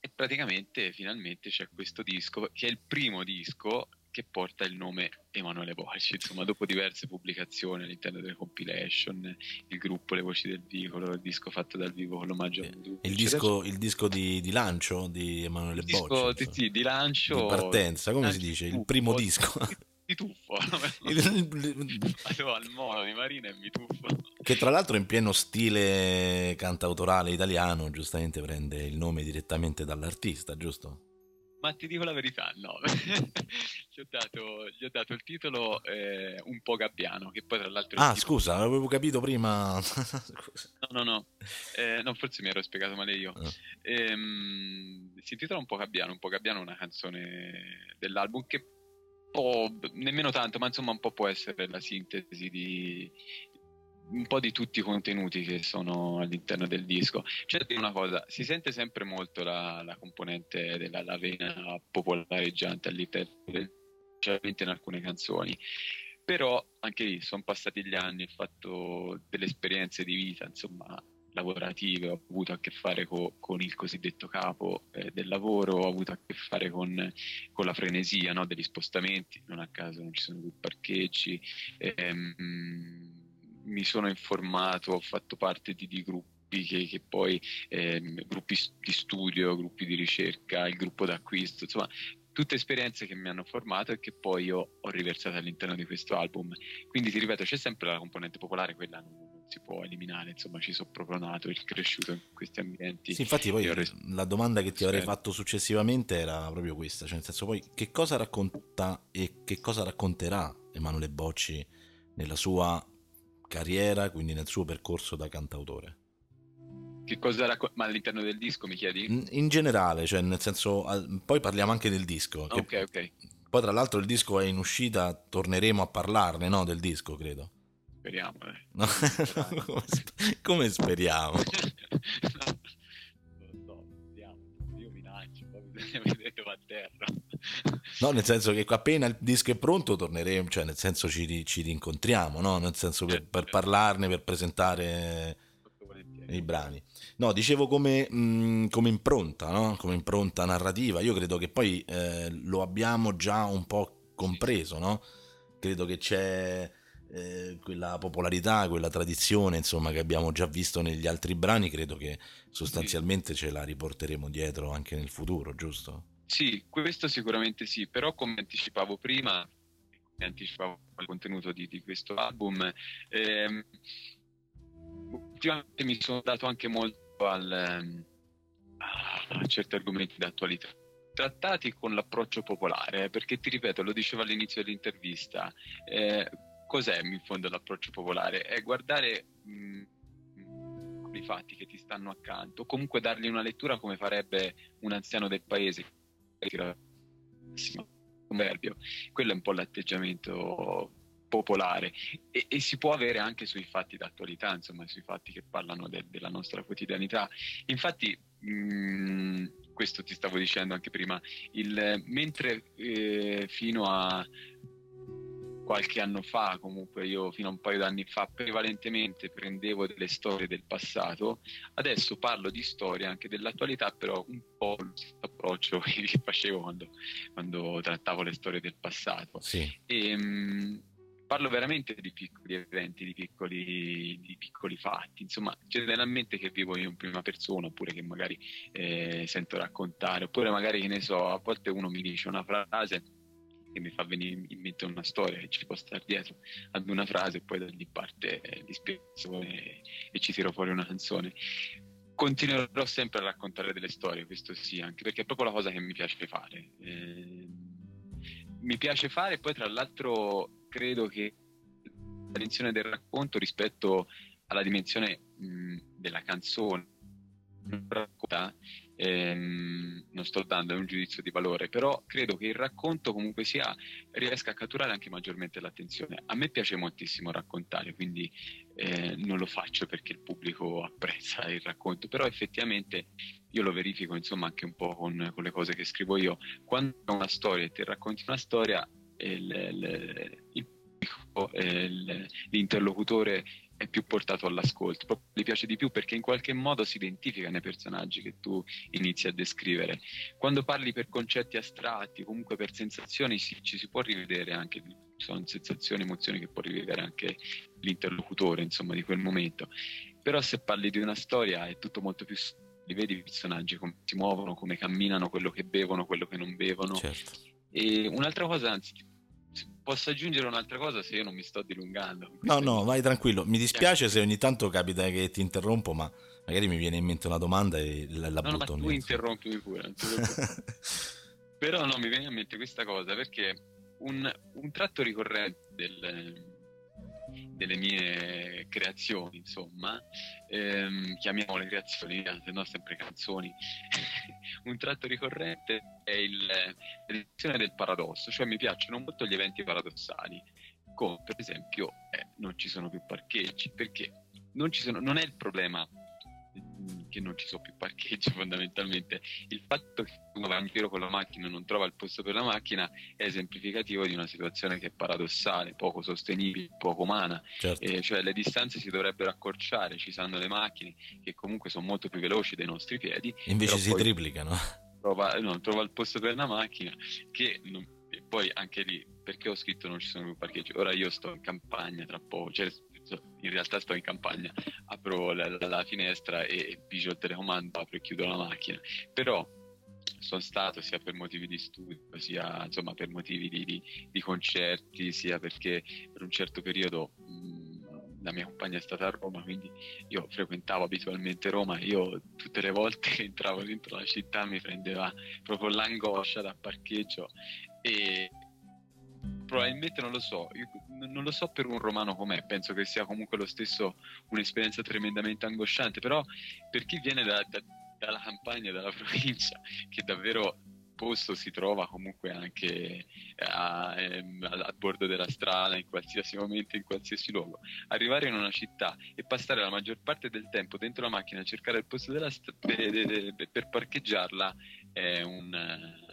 e praticamente finalmente c'è questo disco che è il primo disco che porta il nome Emanuele Voci. Insomma, dopo diverse pubblicazioni all'interno delle compilation, il gruppo Le Voci del Vicolo, il disco fatto dal vivo con l'omaggio a. Il disco, il disco di, di, lancio di Emanuele Bocci. Di, sì, di lancio. Di partenza, come si dice? Il primo disco. Mi tuffo al mono di Marina e mi tuffo che tra l'altro in pieno stile cantautorale italiano giustamente prende il nome direttamente dall'artista giusto? Ma ti dico la verità, no. gli, ho dato, gli, ho dato, il titolo eh, un po' gabbiano, che poi tra l'altro... Ah, scusa, l'avevo capito prima. no, no, no. Eh, no, forse mi ero spiegato male io. Oh. Ehm, si intitola un po' gabbiano, un po' gabbiano è una canzone dell'album che po', nemmeno tanto, ma insomma un po' può essere la sintesi di, un po' di tutti i contenuti che sono all'interno del disco. C'è da una cosa, si sente sempre molto la, la componente della la vena popolareggiante all'interno, specialmente in alcune canzoni. Però anche lì sono passati gli anni, ho fatto delle esperienze di vita, insomma, lavorative, ho avuto a che fare co, con il cosiddetto capo eh, del lavoro, ho avuto a che fare con, con la frenesia no, degli spostamenti, non a caso non ci sono più parcheggi. Ehm, mi sono informato, ho fatto parte di, di gruppi che, che poi, eh, gruppi di studio, gruppi di ricerca, il gruppo d'acquisto, insomma tutte esperienze che mi hanno formato e che poi io ho riversato all'interno di questo album. Quindi ti ripeto, c'è sempre la componente popolare, quella non, non si può eliminare, insomma ci sono proprio nato, il cresciuto in questi ambienti. Sì, infatti poi res- la domanda che ti avrei fatto successivamente era proprio questa, cioè nel senso poi che cosa racconta e che cosa racconterà Emanuele Bocci nella sua carriera, quindi nel suo percorso da cantautore? Che cosa racco- Ma all'interno del disco mi chiedi? In, in generale, cioè nel senso, poi parliamo anche del disco, Ok, ok, poi tra l'altro il disco è in uscita, torneremo a parlarne, no, del disco, credo. speriamo. eh. No? come, sp- come speriamo? no, lo so, vediamo. Io minaccio, poi bisogna vedere dove a terra. No, nel senso che appena il disco è pronto torneremo, cioè nel senso ci, ci rincontriamo, no? Nel senso per, per parlarne, per presentare i brani. No, dicevo come, mh, come impronta, no? Come impronta narrativa. Io credo che poi eh, lo abbiamo già un po' compreso, no? Credo che c'è eh, quella popolarità, quella tradizione, insomma, che abbiamo già visto negli altri brani. Credo che sostanzialmente ce la riporteremo dietro anche nel futuro, giusto? Sì, questo sicuramente sì, però come anticipavo prima, anticipavo il contenuto di, di questo album, ehm, ultimamente mi sono dato anche molto al, ehm, a certi argomenti d'attualità trattati con l'approccio popolare, eh, perché ti ripeto, lo dicevo all'inizio dell'intervista, eh, cos'è in fondo l'approccio popolare? È guardare mh, i fatti che ti stanno accanto, comunque dargli una lettura come farebbe un anziano del paese. Quello è un po' l'atteggiamento popolare e, e si può avere anche sui fatti d'attualità, insomma, sui fatti che parlano de- della nostra quotidianità. Infatti, mh, questo ti stavo dicendo anche prima, il, mentre eh, fino a qualche anno fa, comunque io fino a un paio d'anni fa, prevalentemente prendevo delle storie del passato, adesso parlo di storie anche dell'attualità, però un po' lo stesso approccio che facevo quando, quando trattavo le storie del passato. Sì. E, mh, parlo veramente di piccoli eventi, di piccoli, di piccoli fatti, insomma, generalmente che vivo io in prima persona, oppure che magari eh, sento raccontare, oppure magari che ne so, a volte uno mi dice una frase che mi fa venire in mente una storia che ci può stare dietro ad una frase e poi da lì parte eh, l'ispirazione e ci tiro fuori una canzone. Continuerò sempre a raccontare delle storie, questo sì, anche perché è proprio la cosa che mi piace fare. Eh, mi piace fare poi tra l'altro credo che la dimensione del racconto rispetto alla dimensione mh, della canzone racconta, ehm, non sto dando un giudizio di valore, però credo che il racconto comunque sia riesca a catturare anche maggiormente l'attenzione. A me piace moltissimo raccontare, quindi eh, non lo faccio perché il pubblico apprezza il racconto, però effettivamente io lo verifico insomma anche un po' con, con le cose che scrivo io. Quando una storia e ti racconti una storia, il, il, pubblico, l'interlocutore è più portato all'ascolto, proprio gli piace di più perché in qualche modo si identifica nei personaggi che tu inizi a descrivere. Quando parli per concetti astratti, comunque per sensazioni, sì, ci si può rivedere anche, sono sensazioni, emozioni che può rivedere anche l'interlocutore, insomma, di quel momento. Però se parli di una storia è tutto molto più li vedi i personaggi come si muovono, come camminano, quello che bevono, quello che non bevono. Certo. E un'altra cosa, anzi, posso aggiungere un'altra cosa se io non mi sto dilungando. No, no, vai tranquillo. Mi dispiace se ogni tanto capita che ti interrompo, ma magari mi viene in mente una domanda e la, la no, butto no, ma tu interrompimi pure. Però no, mi viene in mente questa cosa perché un, un tratto ricorrente del, delle mie creazioni, insomma, ehm, chiamiamole creazioni, se no sempre canzoni, un tratto ricorrente è il, l'edizione del paradosso, cioè mi piacciono molto gli eventi paradossali, come per esempio eh, non ci sono più parcheggi, perché non, sono, non è il problema che non ci sono più parcheggi fondamentalmente il fatto che uno va in giro con la macchina e non trova il posto per la macchina è esemplificativo di una situazione che è paradossale, poco sostenibile, poco umana Certo. eh, cioè le distanze si dovrebbero accorciare, ci sono le macchine che comunque sono molto più veloci dei nostri piedi, Invece si poi triplicano. trova, no, trova il posto per la macchina che non- poi anche lì perché ho scritto non ci sono più parcheggi ora io sto in campagna tra poco cioè, in realtà sto in campagna apro la, la- la finestra e, pigio il telecomando apro e chiudo la macchina. Però sono stato sia per motivi di studio, sia insomma per motivi di, di, di concerti, sia perché per un certo periodo mh, la mia compagna è stata a Roma, quindi io frequentavo abitualmente Roma, io tutte le volte che entravo dentro la città mi prendeva proprio l'angoscia da parcheggio e probabilmente non lo so, io non lo so per un romano com'è, penso che sia comunque lo stesso un'esperienza tremendamente angosciante, però per chi viene da, da, dalla campagna, dalla provincia, che davvero posto si trova comunque anche a, ehm, a, bordo della strada, in qualsiasi momento, in qualsiasi luogo. Arrivare in una città e passare la maggior parte del tempo dentro la macchina a cercare il posto della st- per, per parcheggiarla è un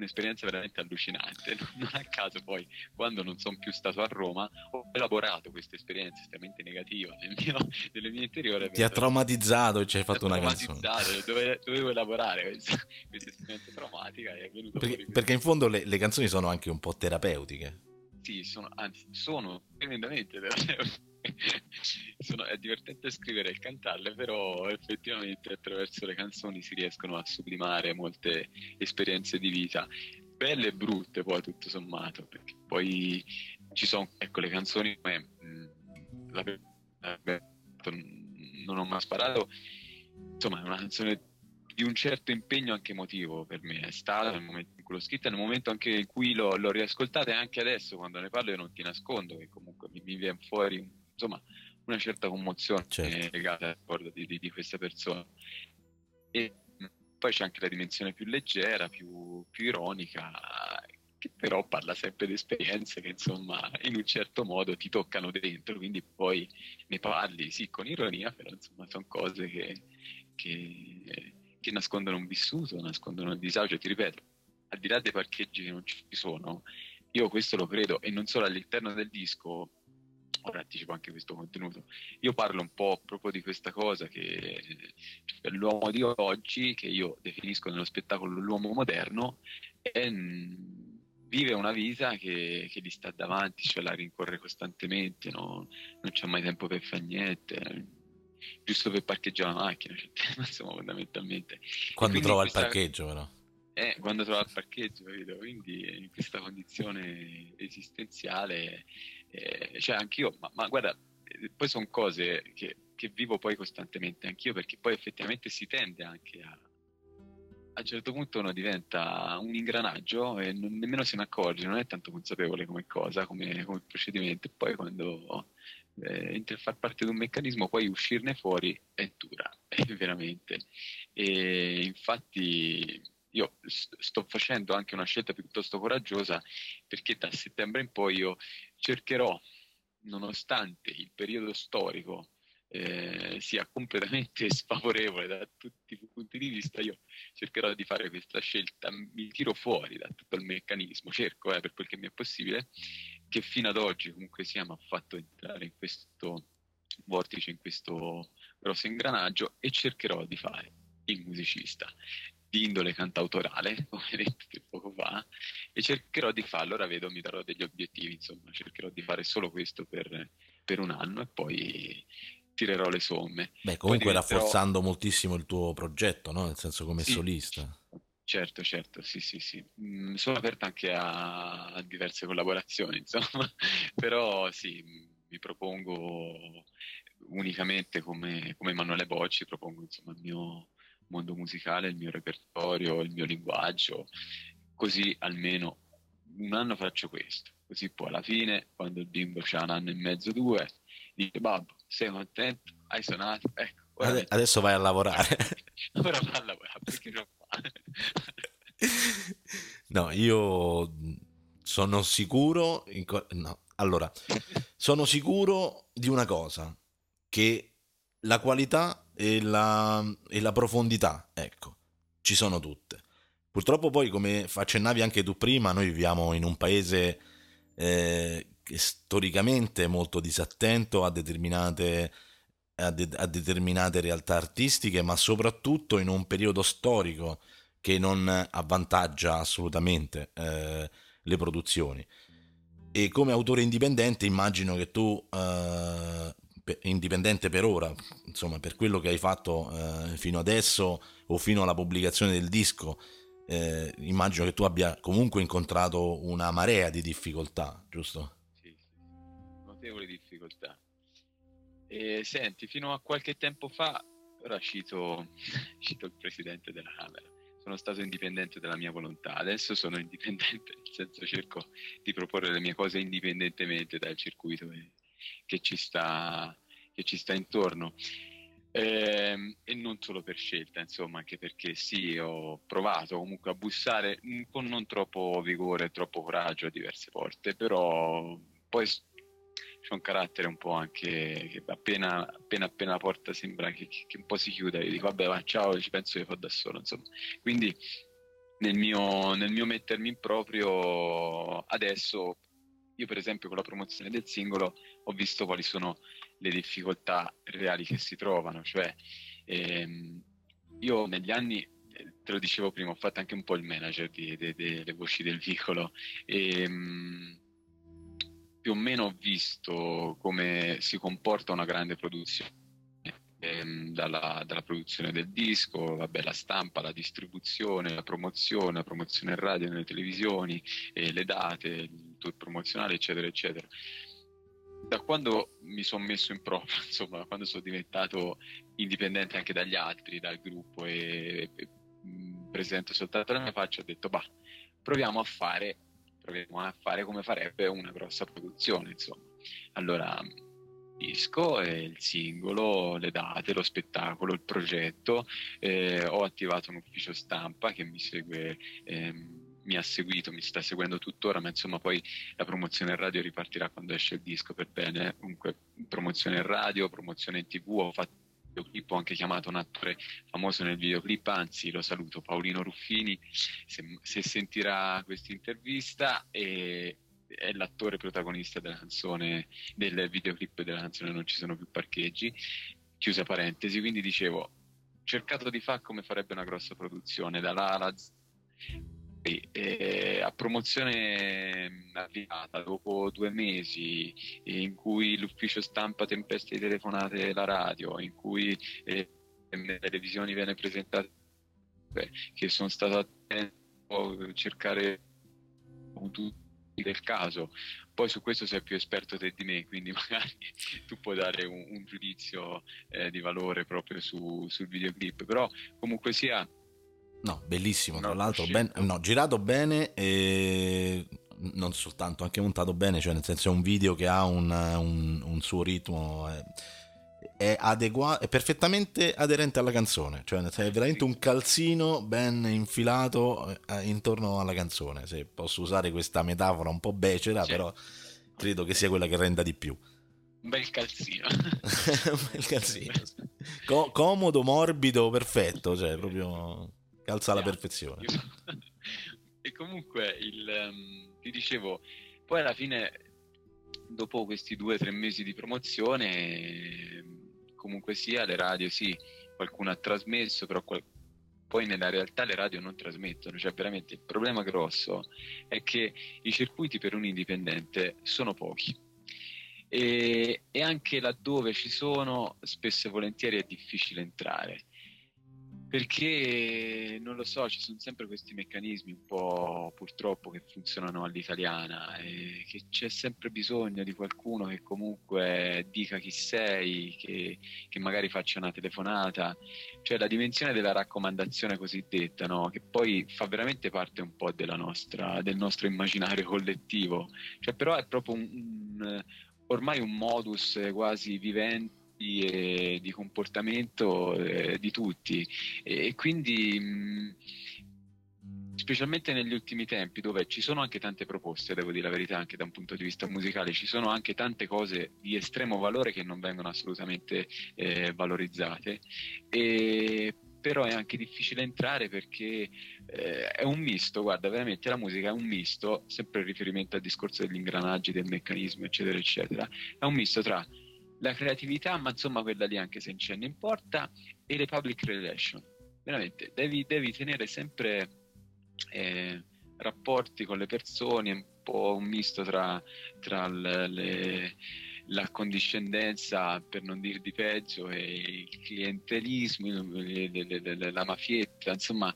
un'esperienza veramente allucinante. Non a caso poi, quando non sono più stato a Roma, ho elaborato questa esperienza estremamente negativa nel mio, nelle mie interiore. Ti ha traumatizzato e ci hai fatto una canzone. Dovevo, dovevo elaborare questa, questa, esperienza traumatica. Perché, perché, in fondo le, le canzoni sono anche un po' terapeutiche. Sì, sono, anzi, sono tremendamente terapeutiche sono, è divertente scrivere e cantarle, però effettivamente attraverso le canzoni si riescono a sublimare molte esperienze di vita, belle e brutte poi tutto sommato, perché poi ci sono ecco, le canzoni come mh, la, la, non ho mai sparato, insomma è una canzone di un certo impegno anche emotivo per me. È stato nel momento in cui l'ho scritta, nel momento anche in cui l'ho, l'ho riascoltata e anche adesso quando ne parlo io non ti nascondo che comunque mi, mi viene fuori insomma una certa commozione certo. legata al ricordo di, di, di, questa persona. E poi c'è anche la dimensione più leggera, più, più ironica, che però parla sempre di esperienze che insomma in un certo modo ti toccano dentro, quindi poi ne parli sì con ironia, però insomma sono cose che, che, che nascondono un vissuto, nascondono il disagio, ti ripeto, al di là dei parcheggi che non ci sono, io questo lo credo e non solo all'interno del disco, ora anticipo anche questo contenuto. Io parlo un po' proprio di questa cosa che cioè, l'uomo di oggi, che io definisco nello spettacolo l'uomo moderno, è, vive una vita che, che, gli sta davanti, cioè la rincorre costantemente, no? non c'è mai tempo per fare niente, giusto per parcheggiare la macchina, cioè, insomma fondamentalmente. Quando trova questa... il parcheggio però. Eh, quando trova il parcheggio, capito? Quindi in questa condizione esistenziale eh, cioè anch'io, ma, ma guarda, eh, poi sono cose che, che, vivo poi costantemente anch'io perché poi effettivamente si tende anche a a un certo punto uno diventa un ingranaggio e non, nemmeno se ne accorge, non è tanto consapevole come cosa, come, come procedimento e poi quando eh, entri a far parte di un meccanismo poi uscirne fuori è dura, è veramente. E infatti io sto facendo anche una scelta piuttosto coraggiosa perché da settembre in poi io cercherò, nonostante il periodo storico eh, sia completamente sfavorevole da tutti i punti di vista, io cercherò di fare questa scelta, mi tiro fuori da tutto il meccanismo, cerco eh, per quel che mi è possibile, che fino ad oggi comunque sia mi ha fatto entrare in questo vortice, in questo grosso ingranaggio e cercherò di fare il musicista di indole cantautorale, come detto poco fa, e cercherò di farlo. Ora vedo, mi darò degli obiettivi, insomma, cercherò di fare solo questo per, per un anno e poi tirerò le somme. Beh, comunque diventerò... rafforzando moltissimo il tuo progetto, no? Nel senso come sì. solista. Certo, certo, sì, sì, sì. Mm, sono aperto anche a, a diverse collaborazioni, insomma, però sì, mi propongo unicamente come, come Emanuele Bocci, propongo insomma il mio, mondo musicale, il mio repertorio, il mio linguaggio, così almeno un anno faccio questo, così poi alla fine, quando il bimbo ha un anno e mezzo, due, dice babbo, sei contento? Hai suonato? Ecco, Ade- adesso vai a lavorare. Ora vai a lavorare, perché non fa? no, io sono sicuro, co- no, allora, sono sicuro di una cosa, che la qualità e la, e la profondità, ecco, ci sono tutte. Purtroppo poi, come accennavi anche tu prima, noi viviamo in un paese eh, storicamente molto disattento a determinate, a, de- a determinate realtà artistiche, ma soprattutto in un periodo storico che non avvantaggia assolutamente eh, le produzioni. E come autore indipendente immagino che tu eh, indipendente per ora, insomma, per quello che hai fatto eh, fino adesso o fino alla pubblicazione del disco, eh, immagino che tu abbia comunque incontrato una marea di difficoltà, giusto? Sì, sì, notevoli difficoltà. E senti, fino a qualche tempo fa, ora cito, cito il presidente della Camera, sono stato indipendente della mia volontà, adesso sono indipendente, nel senso cerco di proporre le mie cose indipendentemente dal circuito che, ci, sta, che ci sta intorno. Ehm, e non solo per scelta, insomma, anche perché sì, ho provato comunque a bussare con non troppo vigore troppo coraggio a diverse porte, però poi c'è un carattere un po' anche che appena appena, appena la porta sembra che, che, un po' si chiuda, io dico vabbè, va, ciao, ci penso che fa da solo, insomma. Quindi nel mio, nel mio mettermi in proprio adesso io per esempio con la promozione del singolo ho visto quali sono le difficoltà reali che si trovano, cioè ehm, io negli anni, eh, te lo dicevo prima, ho fatto anche un po' il manager delle voci del vicolo e ehm, più o meno ho visto come si comporta una grande produzione ehm, dalla, dalla, produzione del disco, vabbè, la stampa, la distribuzione, la promozione, la promozione in radio, nelle televisioni, eh, le date, il tour promozionale, eccetera, eccetera. Da quando mi sono messo in prova, insomma, quando sono diventato indipendente anche dagli altri, dal gruppo e, e presento soltanto la mia faccia, ho detto, bah, proviamo a fare, proviamo a fare come farebbe una grossa produzione, insomma. Allora, disco, il singolo, le date, lo spettacolo, il progetto. Eh, ho attivato un ufficio stampa che mi segue. Ehm, mi ha seguito, mi sta seguendo tuttora, ma insomma poi la promozione radio ripartirà quando esce il disco per bene. Comunque promozione radio, promozione in tv, ho fatto un videoclip, ho anche chiamato un attore famoso nel videoclip, anzi lo saluto, Paolino Ruffini, se, se sentirà questa intervista e è l'attore protagonista della canzone, del videoclip della canzone Non ci sono più parcheggi, chiusa parentesi, quindi dicevo, cercato di fare come farebbe una grossa produzione, da là alla Z. E, e, a promozione avviata dopo due mesi in cui l'ufficio stampa tempeste di telefonate la radio, in cui eh, televisioni viene presentato beh, che sono stato attento a cercare tutti del caso. Poi su questo sei più esperto te di me, quindi magari tu puoi dare un, un giudizio eh, di valore proprio su, sul videoclip. Però comunque sia... No, bellissimo, tra l'altro, ben, no, girato bene e non soltanto, anche montato bene, cioè nel senso è un video che ha un, un, un suo ritmo. Eh è, adegua- è perfettamente aderente alla canzone, cioè è veramente un calzino ben infilato eh, intorno alla canzone, se posso usare questa metafora un po' becera, certo. però credo che sia quella che renda di più. Un bel calzino. un bel calzino. Co- comodo, morbido, perfetto, cioè proprio calza alla perfezione. e comunque il, um, ti dicevo, poi alla fine, dopo questi due o tre mesi di promozione comunque sia le radio sì, qualcuno ha trasmesso, però qual- poi nella realtà le radio non trasmettono, cioè veramente il problema grosso è che i circuiti per un indipendente sono pochi. E, e anche laddove ci sono spesso e volentieri è difficile entrare perché non lo so, ci sono sempre questi meccanismi un po' purtroppo che funzionano all'italiana e che c'è sempre bisogno di qualcuno che comunque dica chi sei, che, che magari faccia una telefonata, cioè la dimensione della raccomandazione cosiddetta, no? che poi fa veramente parte un po' nostra, del nostro immaginario collettivo, cioè però è proprio un, un, ormai un modus quasi vivente e di comportamento eh, di tutti e, quindi mh, specialmente negli ultimi tempi dove ci sono anche tante proposte, devo dire la verità, anche da un punto di vista musicale, ci sono anche tante cose di estremo valore che non vengono assolutamente eh, valorizzate. E però è anche difficile entrare perché eh, è un misto, guarda, veramente la musica è un misto, sempre in riferimento al discorso degli ingranaggi, del meccanismo, eccetera, eccetera, è un misto tra la creatività, ma insomma quella lì anche se non importa, e le public relations. Veramente, devi, devi tenere sempre eh, rapporti con le persone, un po' un misto tra, tra le, le, la condiscendenza, per non dir di peggio, e il clientelismo, le, la mafietta, insomma,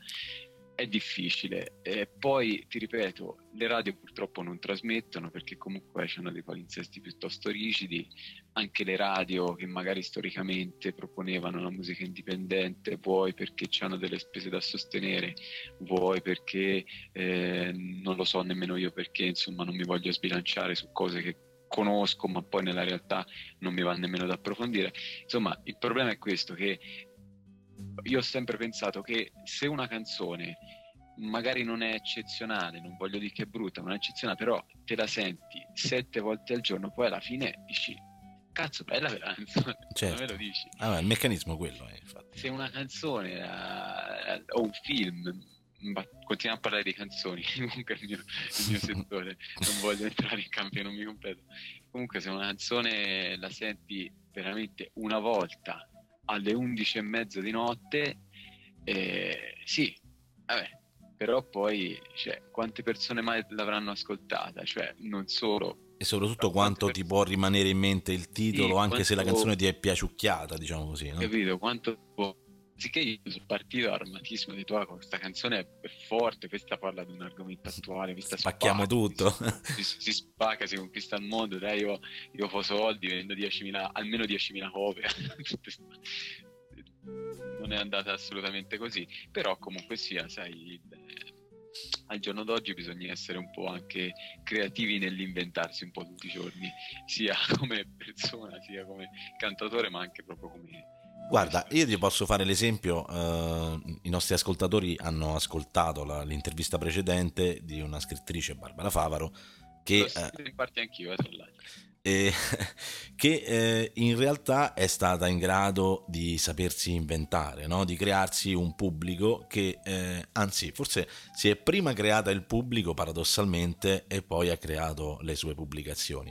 è difficile. E poi ti ripeto, le radio purtroppo non trasmettono perché comunque hanno dei palinsesti piuttosto rigidi. Anche le radio che magari storicamente proponevano la musica indipendente, vuoi perché hanno delle spese da sostenere, vuoi perché eh, non lo so nemmeno io perché insomma non mi voglio sbilanciare su cose che conosco ma poi nella realtà non mi va nemmeno ad approfondire. Insomma, il problema è questo che io ho sempre pensato che se una canzone magari non è eccezionale, non voglio dire che è brutta, non è eccezionale, però te la senti sette volte al giorno, poi alla fine dici, cazzo, bella la canzone, certo. me lo dici. Ah, il meccanismo quello è, infatti. Se una canzone uh, o un film, continuiamo a parlare di canzoni, comunque il mio, il mio settore, non voglio entrare in campo, non mi completo. Comunque se una canzone la senti veramente una volta alle 11 e mezzo di notte, eh, sì, vabbè, però poi cioè, quante persone mai l'avranno ascoltata? Cioè, non solo. E soprattutto quanto ti può rimanere in mente il titolo, sì, anche quanto... se la canzone ti è piaciucchiata, diciamo così. No? Capito? Quanto Anziché io sono partito armatissimo di tua questa canzone è forte, questa parla di un argomento attuale, questa spacchiamo spacca, tutto. Si, si, si, spacca, si conquista il mondo, dai io, io ho soldi, vendo 10.000, almeno 10.000 copie. non è andata assolutamente così, però comunque sia, sai, al giorno d'oggi bisogna essere un po' anche creativi nell'inventarsi un po' tutti i giorni, sia come persona, sia come cantatore, ma anche proprio come Guarda, io ti posso fare l'esempio, eh, i nostri ascoltatori hanno ascoltato la, l'intervista precedente di una scrittrice, Barbara Favaro, che... Eh, anch'io, eh. Eh, che eh, in realtà è stata in grado di sapersi inventare, no? di crearsi un pubblico che, eh, anzi, forse si è prima creata il pubblico paradossalmente e poi ha creato le sue pubblicazioni.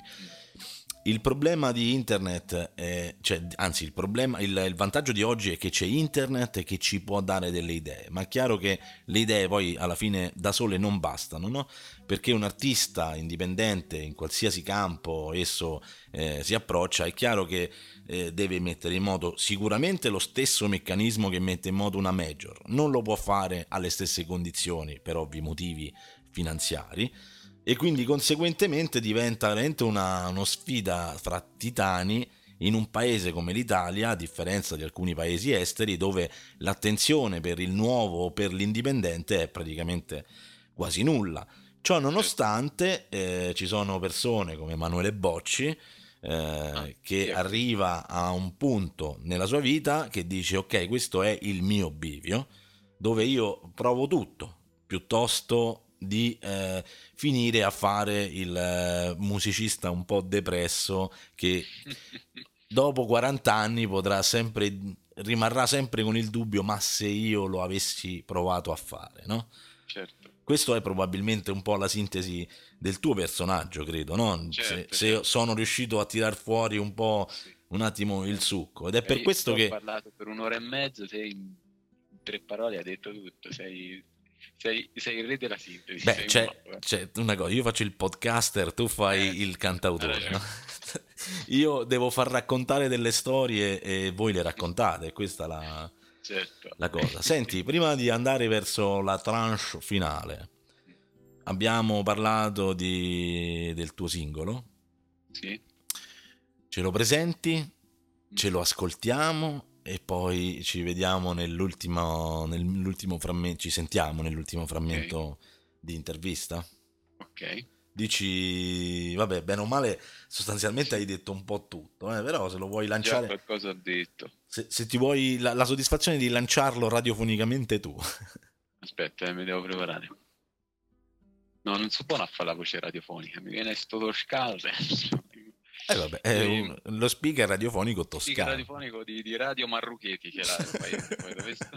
Il problema di internet, è, cioè, anzi il, problema, il, il, vantaggio di oggi è che c'è internet e che ci può dare delle idee, ma è chiaro che le idee poi alla fine da sole non bastano, no? perché un artista indipendente in qualsiasi campo esso eh, si approccia, è chiaro che eh, deve mettere in moto sicuramente lo stesso meccanismo che mette in moto una major, non lo può fare alle stesse condizioni per ovvi motivi finanziari e quindi conseguentemente diventa veramente una, una sfida fra titani in un paese come l'Italia, a differenza di alcuni paesi esteri, dove l'attenzione per il nuovo o per l'indipendente è praticamente quasi nulla. Ciò nonostante eh, ci sono persone come Emanuele Bocci eh, ah, che arriva a un punto nella sua vita che dice ok questo è il mio bivio dove io provo tutto piuttosto di eh, finire a fare il eh, musicista un po' depresso che dopo 40 anni potrà sempre rimarrà sempre con il dubbio ma se io lo avessi provato a fare no? certo questo è probabilmente un po' la sintesi del tuo personaggio credo no? Certo, se, se certo. sono riuscito a tirar fuori un po' sì. un attimo il succo ed è per questo che ho parlato per un'ora e mezzo sei in tre parole hai detto tutto sei sei, sei, il re della sintesi. Beh, c'è, un c'è, una cosa, io faccio il podcaster, tu fai eh, il cantautore. No? io devo far raccontare delle storie e voi le raccontate, questa è la, certo. la cosa. Senti, prima di andare verso la tranche finale, abbiamo parlato di, del tuo singolo. Sì. Ce lo presenti, ce lo ascoltiamo e poi ci vediamo nell'ultimo, nell'ultimo frammento, ci sentiamo nell'ultimo frammento okay. di intervista. Ok. Dici, vabbè, bene o male, sostanzialmente hai detto un po' tutto, eh? però se lo vuoi lanciare... Già qualcosa ho detto. Se, se ti vuoi la, la, soddisfazione di lanciarlo radiofonicamente tu. Aspetta, eh, mi devo preparare. No, non so buono a fare la voce radiofonica, mi viene sto toscano. Eh vabbè, è un, lo speaker radiofonico toscano. Speaker radiofonico di, di Radio Marruchetti che poi, dove sto?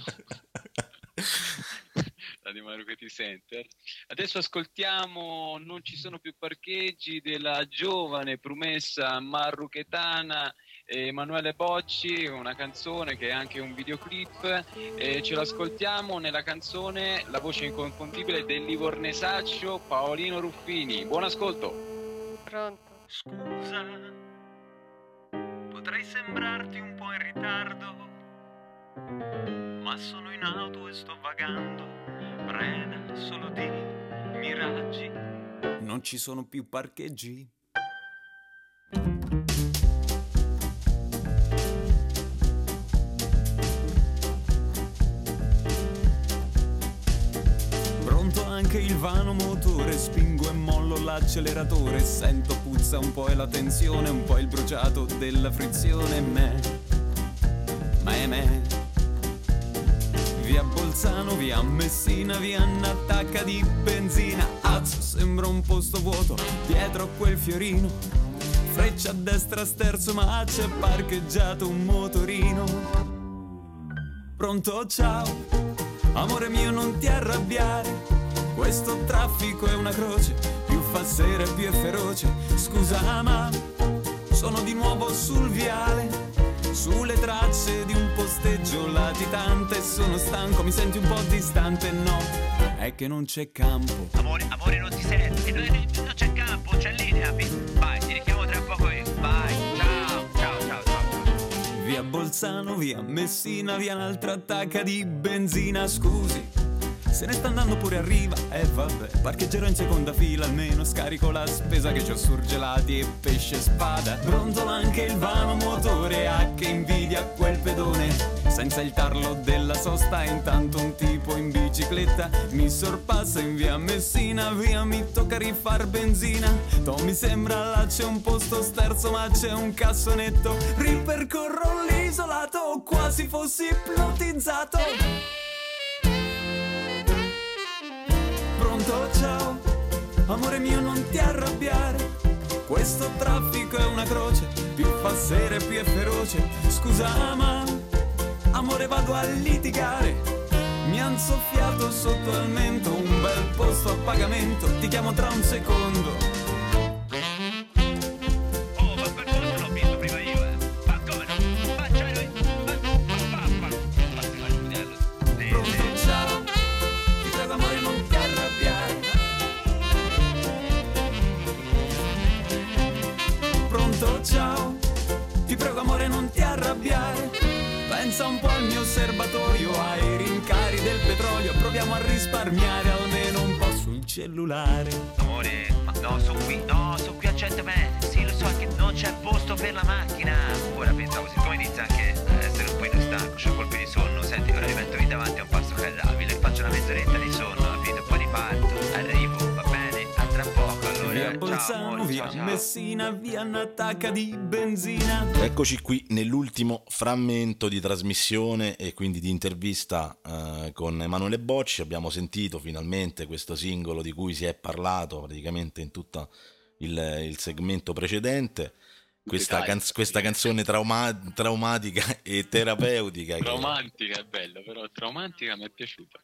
Radio Marruchetti Center. Adesso ascoltiamo Non ci sono più parcheggi della giovane promessa marruchetana Emanuele Bocci, una canzone che è anche un videoclip e ce l'ascoltiamo nella canzone La voce inconfondibile del Livornesaccio Paolino Ruffini. Buon ascolto. Pronto. Scusa, potrei sembrarti un po' in ritardo, ma sono in auto e sto vagando preda solo di miraggi. Non ci sono più parcheggi. Anche il vano motore, spingo e mollo l'acceleratore, sento puzza un po' e la tensione, un po' il bruciato della frizione, me, me, me. Via Bolzano, via Messina, via un'attacca di benzina, azzo, sembra un posto vuoto, dietro a quel fiorino, freccia a destra sterzo ma c'è parcheggiato un motorino. Pronto, ciao. Amore mio non ti arrabbiare, questo traffico è una croce, più fa sera e più è feroce. Scusa ma sono di nuovo sul viale, sulle tracce di un posteggio latitante. Sono stanco, mi senti un po' distante, no, è che non c'è campo. Amore, amore non ti senti, non, non c'è campo, c'è linea. Vai, ti richiamo tra poco io. Vai, ciao, ciao, ciao, ciao. Via Bolzano, via Messina, via un'altra attacca di benzina, scusi. Se ne sta andando pure a riva, e eh, vabbè, parcheggerò in seconda fila, almeno scarico la spesa che ho surgelati e pesce spada. Pronto anche il vano motore, a che invidia quel pedone. Senza il tarlo della sosta, intanto un tipo in bicicletta mi sorpassa in via Messina, via mi tocca rifar benzina. To mi sembra là c'è un posto sterzo, ma c'è un cassonetto. Ripercorro l'isolato, quasi fossi ipnotizzato. Pronto, ciao, amore mio non ti arrabbiare. Questo traffico è una croce, più fa sera e più è feroce. Scusa ma, amore vado a litigare. Mi han soffiato sotto al mento un bel posto a pagamento. Ti chiamo tra un secondo. Petrolio, proviamo a risparmiare almeno un po' sul cellulare. Amore, ma no, sono qui, no, sono qui a 100 metri. Sì, lo so che non c'è posto per la macchina. Ora pensavo, siccome inizia anche a essere un po' stanco, c'ho colpi di sonno, senti, ora mi metto lì davanti a un passo carrabile, faccio una mezz'oretta di sonno, Via Bolzano, via. Messina, via un'attacca di benzina. Eccoci qui nell'ultimo frammento di trasmissione e quindi di intervista eh, con Emanuele Bocci. Abbiamo sentito finalmente questo singolo di cui si è parlato praticamente in tutto il, il segmento precedente. Questa, canz- questa canzone trauma- traumatica e terapeutica. che- Romantica è bello, però traumatica mi è piaciuta.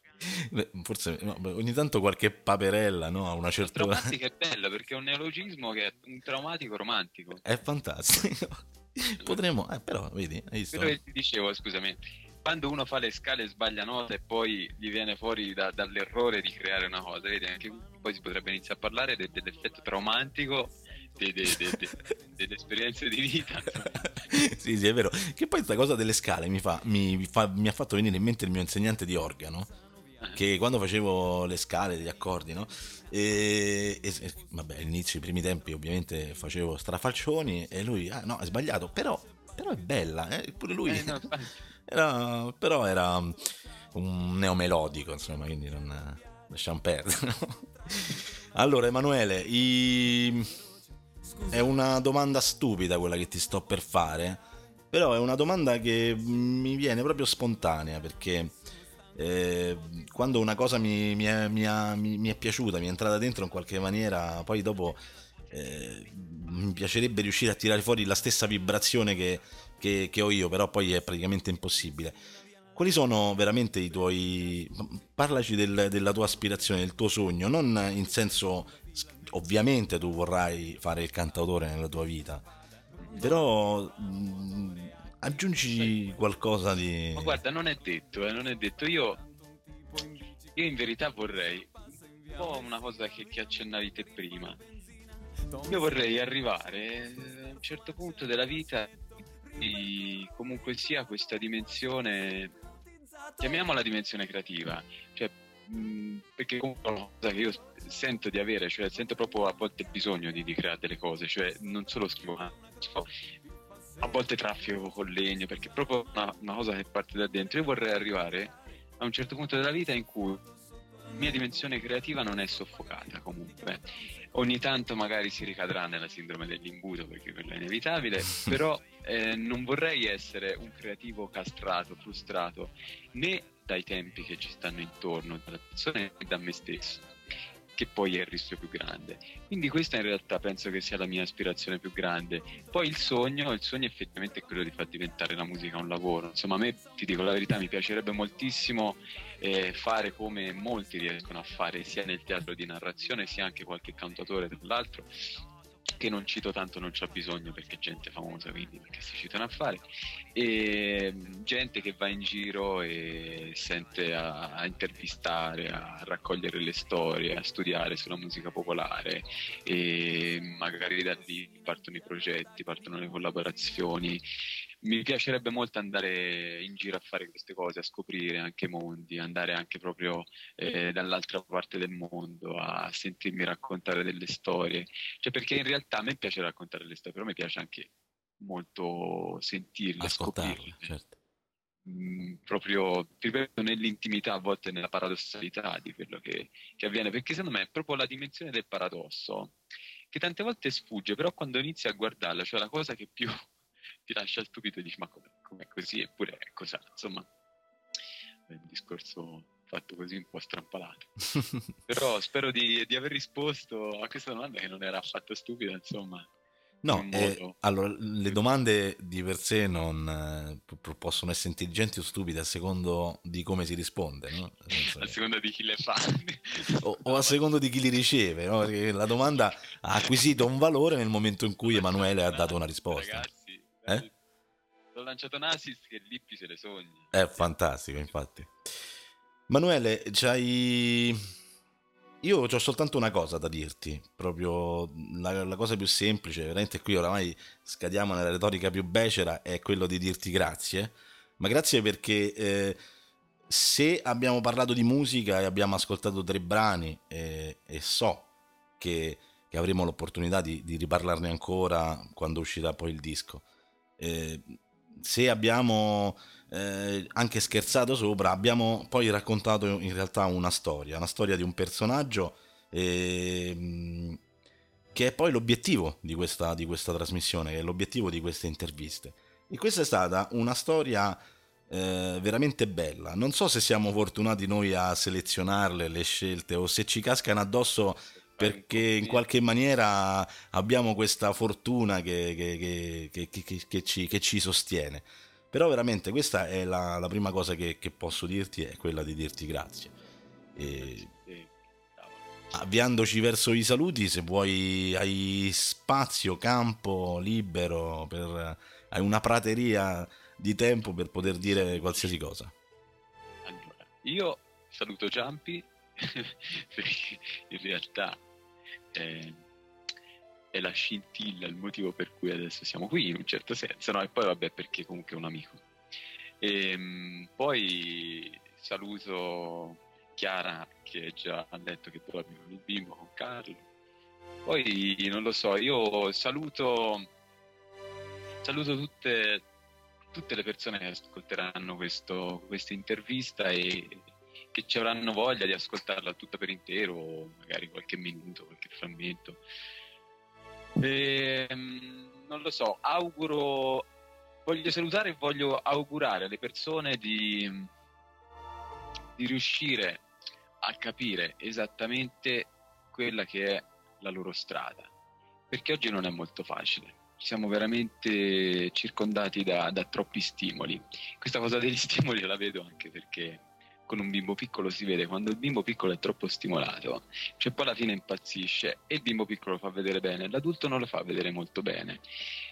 Forse no, ogni tanto qualche paperella no? a una certa Traumatica è bello perché è un neologismo che è un traumatico romantico. È fantastico. Potremmo, eh, però, vedi, hai visto? Quello che ti dicevo, scusami, quando uno fa le scale sbaglia nota e poi gli viene fuori da- dall'errore di creare una cosa, vedi, anche poi si potrebbe iniziare a parlare de- dell'effetto traumatico de- de- de- de- delle esperienze di vita. sì, sì, è vero. Che poi questa cosa delle scale mi, fa, mi, fa- mi ha fatto venire in mente il mio insegnante di organo. Che quando facevo le scale degli accordi, no? E, e- vabbè, all'inizio, i primi tempi, ovviamente facevo strafalcioni. E lui, ah, no, è sbagliato, però, però è bella, eh? Pure lui. Eh, no. Era, però era un neomelodico, insomma, quindi non lasciamo perdere. no? Allora, Emanuele, i- è una domanda stupida quella che ti sto per fare, però è una domanda che mi viene proprio spontanea perché eh, quando una cosa mi, mi è, mi ha- mi- è piaciuta, mi è entrata dentro in qualche maniera, poi dopo eh, mi piacerebbe riuscire a tirare fuori la stessa vibrazione che, che- che ho io, però poi è praticamente impossibile. Quali sono veramente i tuoi... Parlaci del- della tua aspirazione, del tuo sogno, non in senso... Ovviamente tu vorrai fare il cantautore nella tua vita, però mh, aggiungi qualcosa di... Ma guarda, non è detto, eh, non è detto. Io, io in verità vorrei un po' una cosa che, che accennavi te prima. Io vorrei arrivare eh, a un certo punto della vita di comunque sia questa dimensione, chiamiamola dimensione creativa, cioè mh, perché comunque è una cosa che io sento di avere, cioè sento proprio a volte bisogno di, di creare delle cose, cioè non solo scrivo, ma so, a volte traffico con legno, perché è proprio una, una cosa che parte da dentro. Io vorrei arrivare a un certo punto della vita in cui la mia dimensione creativa non è soffocata comunque. Ogni tanto magari si ricadrà nella sindrome dell'imbuto perché quello è inevitabile, però eh, non vorrei essere un creativo castrato, frustrato, né dai tempi che ci stanno intorno, dalle persone né da me stesso, che poi è il rischio più grande. Quindi questa in realtà penso che sia la mia aspirazione più grande. Poi il sogno, il sogno effettivamente è quello di far diventare la musica un lavoro. Insomma, a me, ti dico la verità, mi piacerebbe moltissimo eh, fare come molti riescono a fare sia nel teatro di narrazione sia anche qualche cantatore tra l'altro che non cito tanto non c'ha bisogno perché gente famosa quindi perché si citano a fare. E gente che va in giro e sente a, a intervistare a raccogliere le storie a studiare sulla musica popolare e magari da lì partono i progetti partono le collaborazioni mi piacerebbe molto andare in giro a fare queste cose, a scoprire anche mondi, andare anche proprio eh, dall'altra parte del mondo, a sentirmi raccontare delle storie. Cioè, perché in realtà a me piace raccontare le storie, però mi piace anche molto sentirle, Ascoltarle, scoprirle. certo. Mm, proprio ripeto nell'intimità a volte nella paradossalità di quello che, che avviene perché secondo me è proprio la dimensione del paradosso che tante volte sfugge però quando inizi a guardarla cioè la cosa che più ti lascia stupito e dici ma com'è, com'è così eppure è così insomma è un discorso fatto così un po' strampalato però spero di, di aver risposto a questa domanda che non era affatto stupida insomma No, in eh, allora le domande di per sé non eh, possono essere intelligenti o stupide a secondo di come si risponde, no? A seconda di chi le fa o, o a secondo di chi li riceve, no? Perché la domanda ha acquisito un valore nel momento in cui Emanuele ha dato una risposta. Ragazzi, Eh? ho lanciato un assist che Lippi se le sogna. È fantastico, infatti. Manuele, c'hai... Io ho soltanto una cosa da dirti, proprio la, la cosa più semplice, veramente qui oramai scadiamo nella retorica più becera, è quello di dirti grazie, ma grazie perché eh, se abbiamo parlato di musica e abbiamo ascoltato tre brani eh, e so che, che avremo l'opportunità di, di riparlarne ancora quando uscirà poi il disco, eh, se abbiamo eh, anche scherzato sopra, abbiamo poi raccontato in realtà una storia, una storia di un personaggio ehm, che è poi l'obiettivo di questa, di questa trasmissione, che è l'obiettivo di queste interviste. E questa è stata una storia eh, veramente bella. Non so se siamo fortunati noi a selezionarle le scelte o se ci cascano addosso perché in qualche maniera abbiamo questa fortuna che, che- che- che- che- che ci, che ci sostiene. Però veramente questa è la, la prima cosa che, che posso dirti, è quella di dirti grazie. E avviandoci verso i saluti, se vuoi hai spazio, campo libero, per, hai una prateria di tempo per poter dire qualsiasi cosa. Allora, io saluto Giampi perché in realtà eh, è la scintilla, il motivo per cui adesso siamo qui in un certo senso, no? E poi vabbè perché comunque è un amico. E, poi saluto Chiara che già ha detto che dorme con il bimbo, con Carlo. Poi non lo so, io saluto, saluto tutte, tutte le persone che ascolteranno questo- questa intervista e che ci avranno voglia di ascoltarla tutta per intero, o magari qualche minuto, qualche frammento. Ehm, non lo so, auguro, voglio salutare e voglio augurare alle persone di, di riuscire a capire esattamente quella che è la loro strada, perché oggi non è molto facile. Siamo veramente circondati da, da troppi stimoli. Questa cosa degli stimoli la vedo anche perché con un bimbo piccolo si vede quando il bimbo piccolo è troppo stimolato, cioè poi alla fine impazzisce e il bimbo piccolo lo fa vedere bene, l'adulto non lo fa vedere molto bene.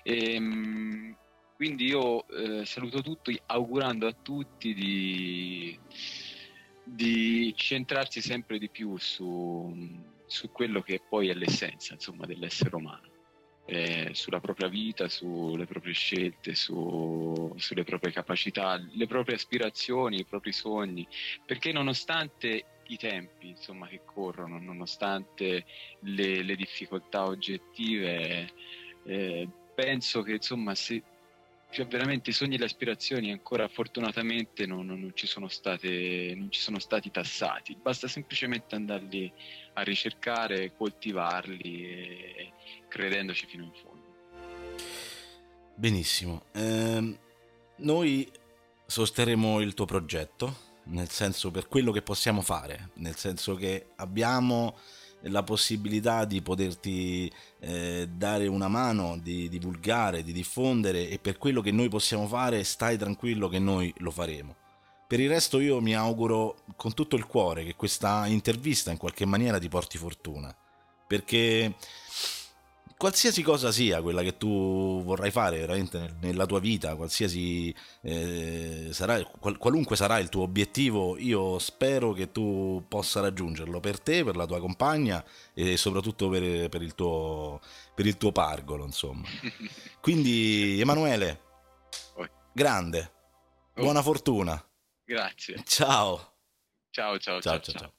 Ehm, quindi io eh, saluto tutti augurando a tutti di, di centrarsi sempre di più su, su quello che poi è l'essenza insomma, dell'essere umano. Eh, sulla propria vita, sulle proprie scelte, su- sulle proprie capacità, le proprie aspirazioni, i propri sogni, perché nonostante i tempi insomma, che corrono, nonostante le, le difficoltà oggettive, eh, penso che insomma, se cioè, veramente i sogni e le aspirazioni ancora fortunatamente non, non, ci sono state, non ci sono stati tassati, basta semplicemente andarli a ricercare, coltivarli credendoci fino in fondo. Benissimo, eh, noi sosterremo il tuo progetto nel senso per quello che possiamo fare, nel senso che abbiamo la possibilità di poterti eh, dare una mano, di divulgare, di diffondere e per quello che noi possiamo fare stai tranquillo che noi lo faremo. Per il resto io mi auguro con tutto il cuore che questa intervista in qualche maniera ti porti fortuna, perché qualsiasi cosa sia quella che tu vorrai fare veramente nella tua vita, qualsiasi eh, sarà, qual, qualunque sarà il tuo obiettivo, io spero che tu possa raggiungerlo per te, per la tua compagna e soprattutto per, per, il, tuo, per il tuo pargolo, insomma. Quindi, Emanuele, grande, buona fortuna. Grazie. Ciao. Ciao, ciao, ciao. ciao, ciao. ciao.